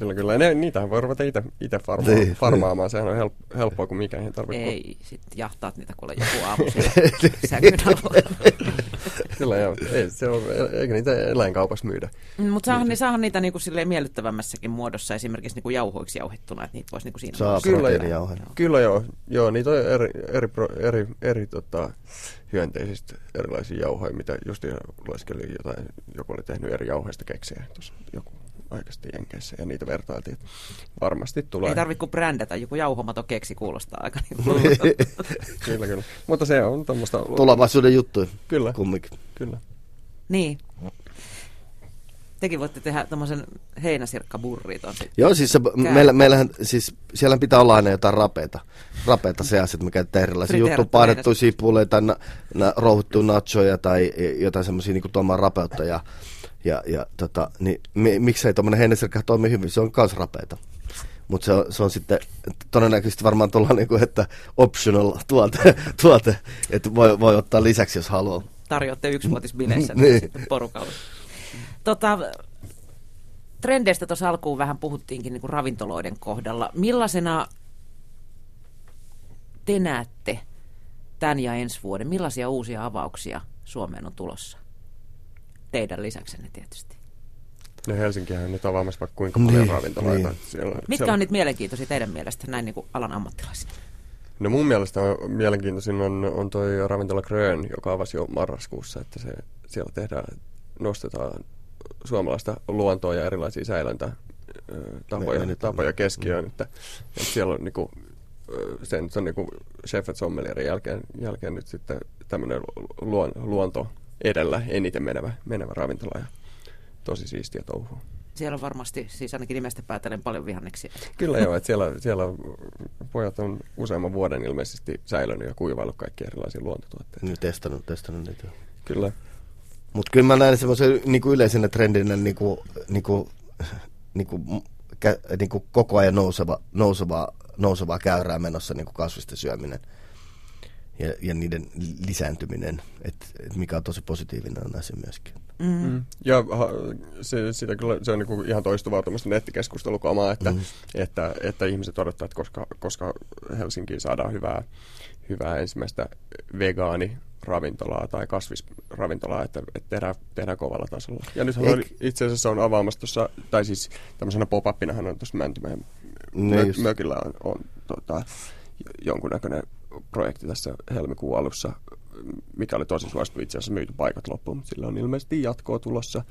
Kyllä, kyllä. Ne, niitähän voi ruveta itse farma- niin, farmaamaan. Niin. Sehän on help, helppoa, kun mikä ei tarvitse. Ei, sitten jahtaat niitä kuule joku aamu Kyllä joo. Ei, se on, eikä niitä eläinkaupassa myydä. Mutta saahan, niin, saahan niitä niinku miellyttävämmässäkin muodossa esimerkiksi niinku jauhoiksi jauhettuna, että niitä voisi niinku siinä Saa kyllä, kyllä joo. Joo, niitä on eri, eri, eri, eri tota, hyönteisistä erilaisia jauhoja, mitä just lueskelin jotain, joku oli tehnyt eri jauheista keksiä. Tuossa joku aikaisesti Jenkeissä ja niitä vertailtiin. Varmasti tulee. Ei tarvitse kuin brändätä, joku jauhomato keksi kuulostaa aika niin Kyllä, kyllä. Mutta se on tuommoista... Tulevaisuuden juttu. Kyllä. Kumminkin. Kyllä. Niin. Tekin voitte tehdä tämmöisen heinäsirkkaburrit on Joo, siis se, meillä, meillähän, siis siellä pitää olla aina jotain rapeita. Rapeita seassa, että me käytetään erilaisia juttuja, paadettuja sipuleita, na, na, rouhuttuja nachoja tai jotain semmoisia niin tuomaan rapeutta. Ja, ja, ja tota, niin, mi, miksei tuommoinen heinäsirkka toimi hyvin, se on myös rapeita. Mutta se, on, se on sitten todennäköisesti varmaan tuolla niinku, että optional tuote, tuote että voi, voi ottaa lisäksi, jos haluaa. Tarjoatte yksivuotisbileissä niin. porukalle. Tota, trendeistä tuossa alkuun vähän puhuttiinkin niin kuin ravintoloiden kohdalla. Millaisena te näette tämän ja ensi vuoden? Millaisia uusia avauksia Suomeen on tulossa? Teidän lisäksenne tietysti. No Helsinkihän on nyt avaamassa vaikka kuinka paljon niin, ravintoloita. Niin. Siellä, Mitkä siellä... on niitä mielenkiintoisia teidän mielestä näin niin kuin alan ammattilaisina? No mun mielestä on, mielenkiintoisin on, on toi ravintola Grön, joka avasi jo marraskuussa, että se, siellä tehdään, nostetaan suomalaista luontoa ja erilaisia säilöntä tapoja, tapoja keskiöön. Että, että siellä on niinku, sen, se on niinku Chef Sommelierin jälkeen, jälkeen nyt sitten tämmöinen luon, luonto edellä eniten menevä, menevä ravintola ja tosi siistiä touhua. Siellä on varmasti, siis ainakin nimestä päätellen, paljon vihanneksia. Kyllä joo, että siellä, siellä pojat on useamman vuoden ilmeisesti säilynyt ja kuivaillut kaikki erilaisia luontotuotteita. Nyt testannut, testannut niitä. Kyllä. Mutta kyllä mä näen semmoisen niinku yleisenä trendinä niinku, niinku, niinku, kä, niinku koko ajan nouseva, nousevaa, nousevaa käyrää menossa niinku kasvisten syöminen ja, ja niiden lisääntyminen, että et mikä on tosi positiivinen asia myöskin. Mm. Mm. Ja se, sitä kyllä, se on niinku ihan toistuvaa tämmöistä nettikeskustelukamaa, että, mm. että, että ihmiset odottaa, että koska, koska Helsinkiin saadaan hyvää, hyvää ensimmäistä vegaani ravintolaa tai kasvisravintolaa, että, että tehdään, tehdään kovalla tasolla. Ja nyt on, itse asiassa on avaamassa tuossa, tai siis tämmöisenä pop-upinahan on tuossa Mäntymäen niin mö, mökillä on, on tota, jonkunnäköinen projekti tässä helmikuun alussa, mikä oli tosi suosittu itse asiassa myyty paikat loppuun, mutta sillä on ilmeisesti jatkoa tulossa.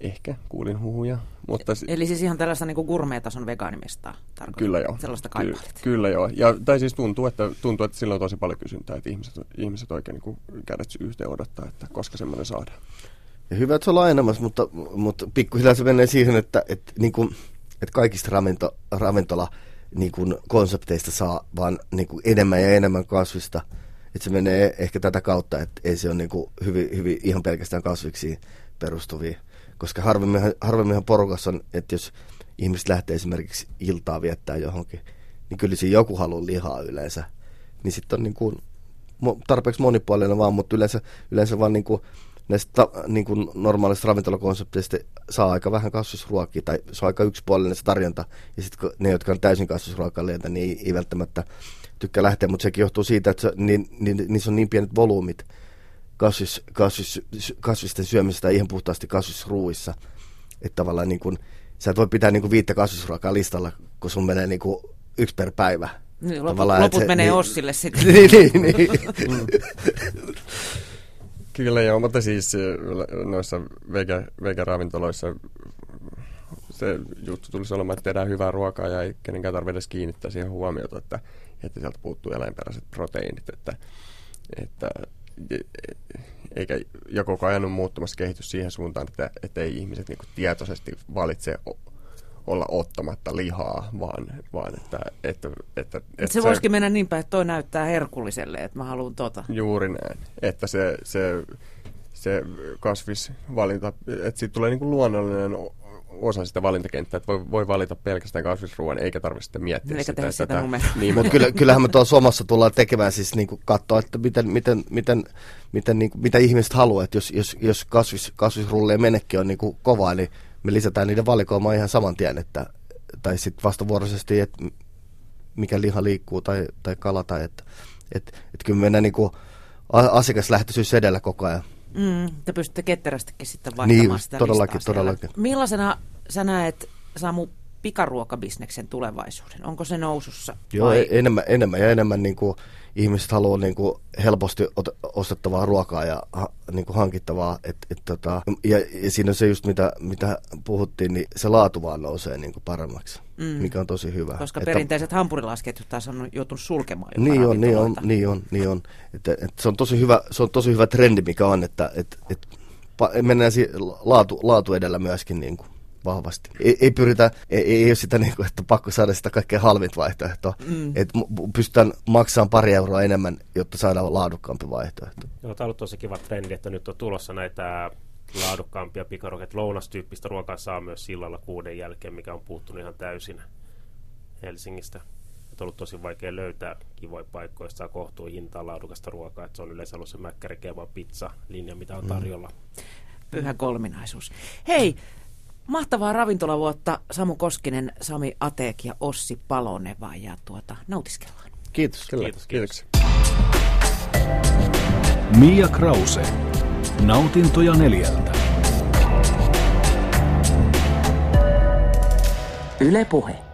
Ehkä, kuulin huhuja. Mutta Eli siis ihan tällaista niin gourmet-tason vegaanimista Kyllä joo. Sellaista. Ky- kyllä joo. Ja, tai siis tuntuu että, tuntuu, että sillä on tosi paljon kysyntää, että ihmiset, ihmiset oikein niin kädet yhteen odottaa, että koska semmoinen saadaan. Ja hyvä, että se on laajenemassa, mutta, mutta pikkuhiljaa se menee siihen, että, että, niin kuin, että kaikista ravinto, ravintola niin kuin konsepteista saa vaan niin kuin enemmän ja enemmän kasvista. Että se menee ehkä tätä kautta, että ei se ole niin kuin hyvin, hyvin ihan pelkästään kasviksi perustuvia. Koska harvemminhan, harvemminhan porukassa on, että jos ihmiset lähtee esimerkiksi iltaa viettää johonkin, niin kyllä siinä joku haluaa lihaa yleensä. Niin sitten on niin kuin tarpeeksi monipuolinen vaan, mutta yleensä, yleensä vaan niin kuin näistä niin kuin normaalista ravintolakonsepteista saa aika vähän kasvisruokia, tai se on aika yksipuolinen se tarjonta, ja sitten ne, jotka on täysin kasvisruokaleita, niin ei, ei välttämättä tykkää lähteä, mutta sekin johtuu siitä, että se, niin, niin, niissä on niin pienet volyymit kasvis, kasvis, kasvisten syömisestä ihan puhtaasti kasvisruuissa, että tavallaan niin kuin, sä et voi pitää niin kuin viittä kasvisruokaa listalla, kun sun menee niin kuin yksi per päivä. Niin, loput, loput se, menee niin, Ossille sitten. niin, niin, niin. Kyllä joo, mutta siis noissa vege, ravintoloissa se juttu tulisi olemaan, että tehdään hyvää ruokaa ja ei kenenkään tarvitse edes kiinnittää siihen huomiota, että, että sieltä puuttuu eläinperäiset proteiinit, että, että eikä ja koko ajan on muuttumassa kehitys siihen suuntaan, että, että ei ihmiset niin tietoisesti valitse olla ottamatta lihaa, vaan, vaan että, että, että, että, että se, se voisikin mennä niin päin, että toi näyttää herkulliselle, että mä haluan tota. Juuri näin, että se, se, se kasvisvalinta, että siitä tulee niin kuin luonnollinen osa sitä valintakenttää, että voi, voi valita pelkästään kasvisruoan, eikä tarvitse sitten miettiä eikä sitä. sitä, sitä niin, mutta kyllä, kyllähän me tuolla Suomessa tullaan tekemään siis niin kuin katsoa, että miten, miten, miten, miten niin kuin, mitä ihmiset haluaa, että jos, jos, jos kasvis, kasvisrulleen menekki on niin kuin kovaa, niin me lisätään niiden valikoimaa ihan saman tien, että, tai sitten vastavuoroisesti, että mikä liha liikkuu tai, tai kala, tai että et, et kyllä me mennään niin kuin asiakaslähtöisyys edellä koko ajan. Mm, te pystytte ketterästikin sitten vaihtamaan niin, sitä todellakin, todellakin. Millaisena sä näet, Samu, pikaruokabisneksen tulevaisuuden? Onko se nousussa? Joo, vai? enemmän, enemmän ja enemmän niin kuin, ihmiset haluaa niin kuin, helposti ostettavaa ruokaa ja ha, niin kuin, hankittavaa. Et, et, tota, ja, ja siinä on se just, mitä, mitä puhuttiin, niin se laatu vaan nousee niin kuin, paremmaksi, mm. mikä on tosi hyvä. Koska että, perinteiset hampurilaisketjut taas on joutunut sulkemaan niin on, niin on, niin on, niin on. Et, et, se, on tosi hyvä, se on tosi hyvä trendi, mikä on, että et, et, mennään si- laatu, laatu edellä myöskin niin kuin vahvasti. Ei, ei pyritä, ei, ei ole sitä niin kuin, että pakko saada sitä kaikkein halvin vaihtoehtoa. Mm. Että pystytään maksamaan pari euroa enemmän, jotta saadaan laadukkaampi vaihtoehto. Joo, tämä on ollut tosi kiva trendi, että nyt on tulossa näitä laadukkaampia pikaruokia. Lounastyyppistä ruokaa saa myös sillalla kuuden jälkeen, mikä on puuttunut ihan täysin Helsingistä. On ollut tosi vaikea löytää kivoja paikkoja, saa kohtuu hintaa laadukasta ruokaa. Että se on yleensä ollut se mäkkäri, pizza linja, mitä on mm. tarjolla. Mm. Pyhä kolminaisuus. Hei, Mahtavaa ravintolavuotta Samu Koskinen, Sami Ateek ja Ossi Paloneva ja tuota, nautiskellaan. Kiitos. Kyllä, kiitos. kiitos. Mia Krause. Nautintoja neljältä. Yle Puhe.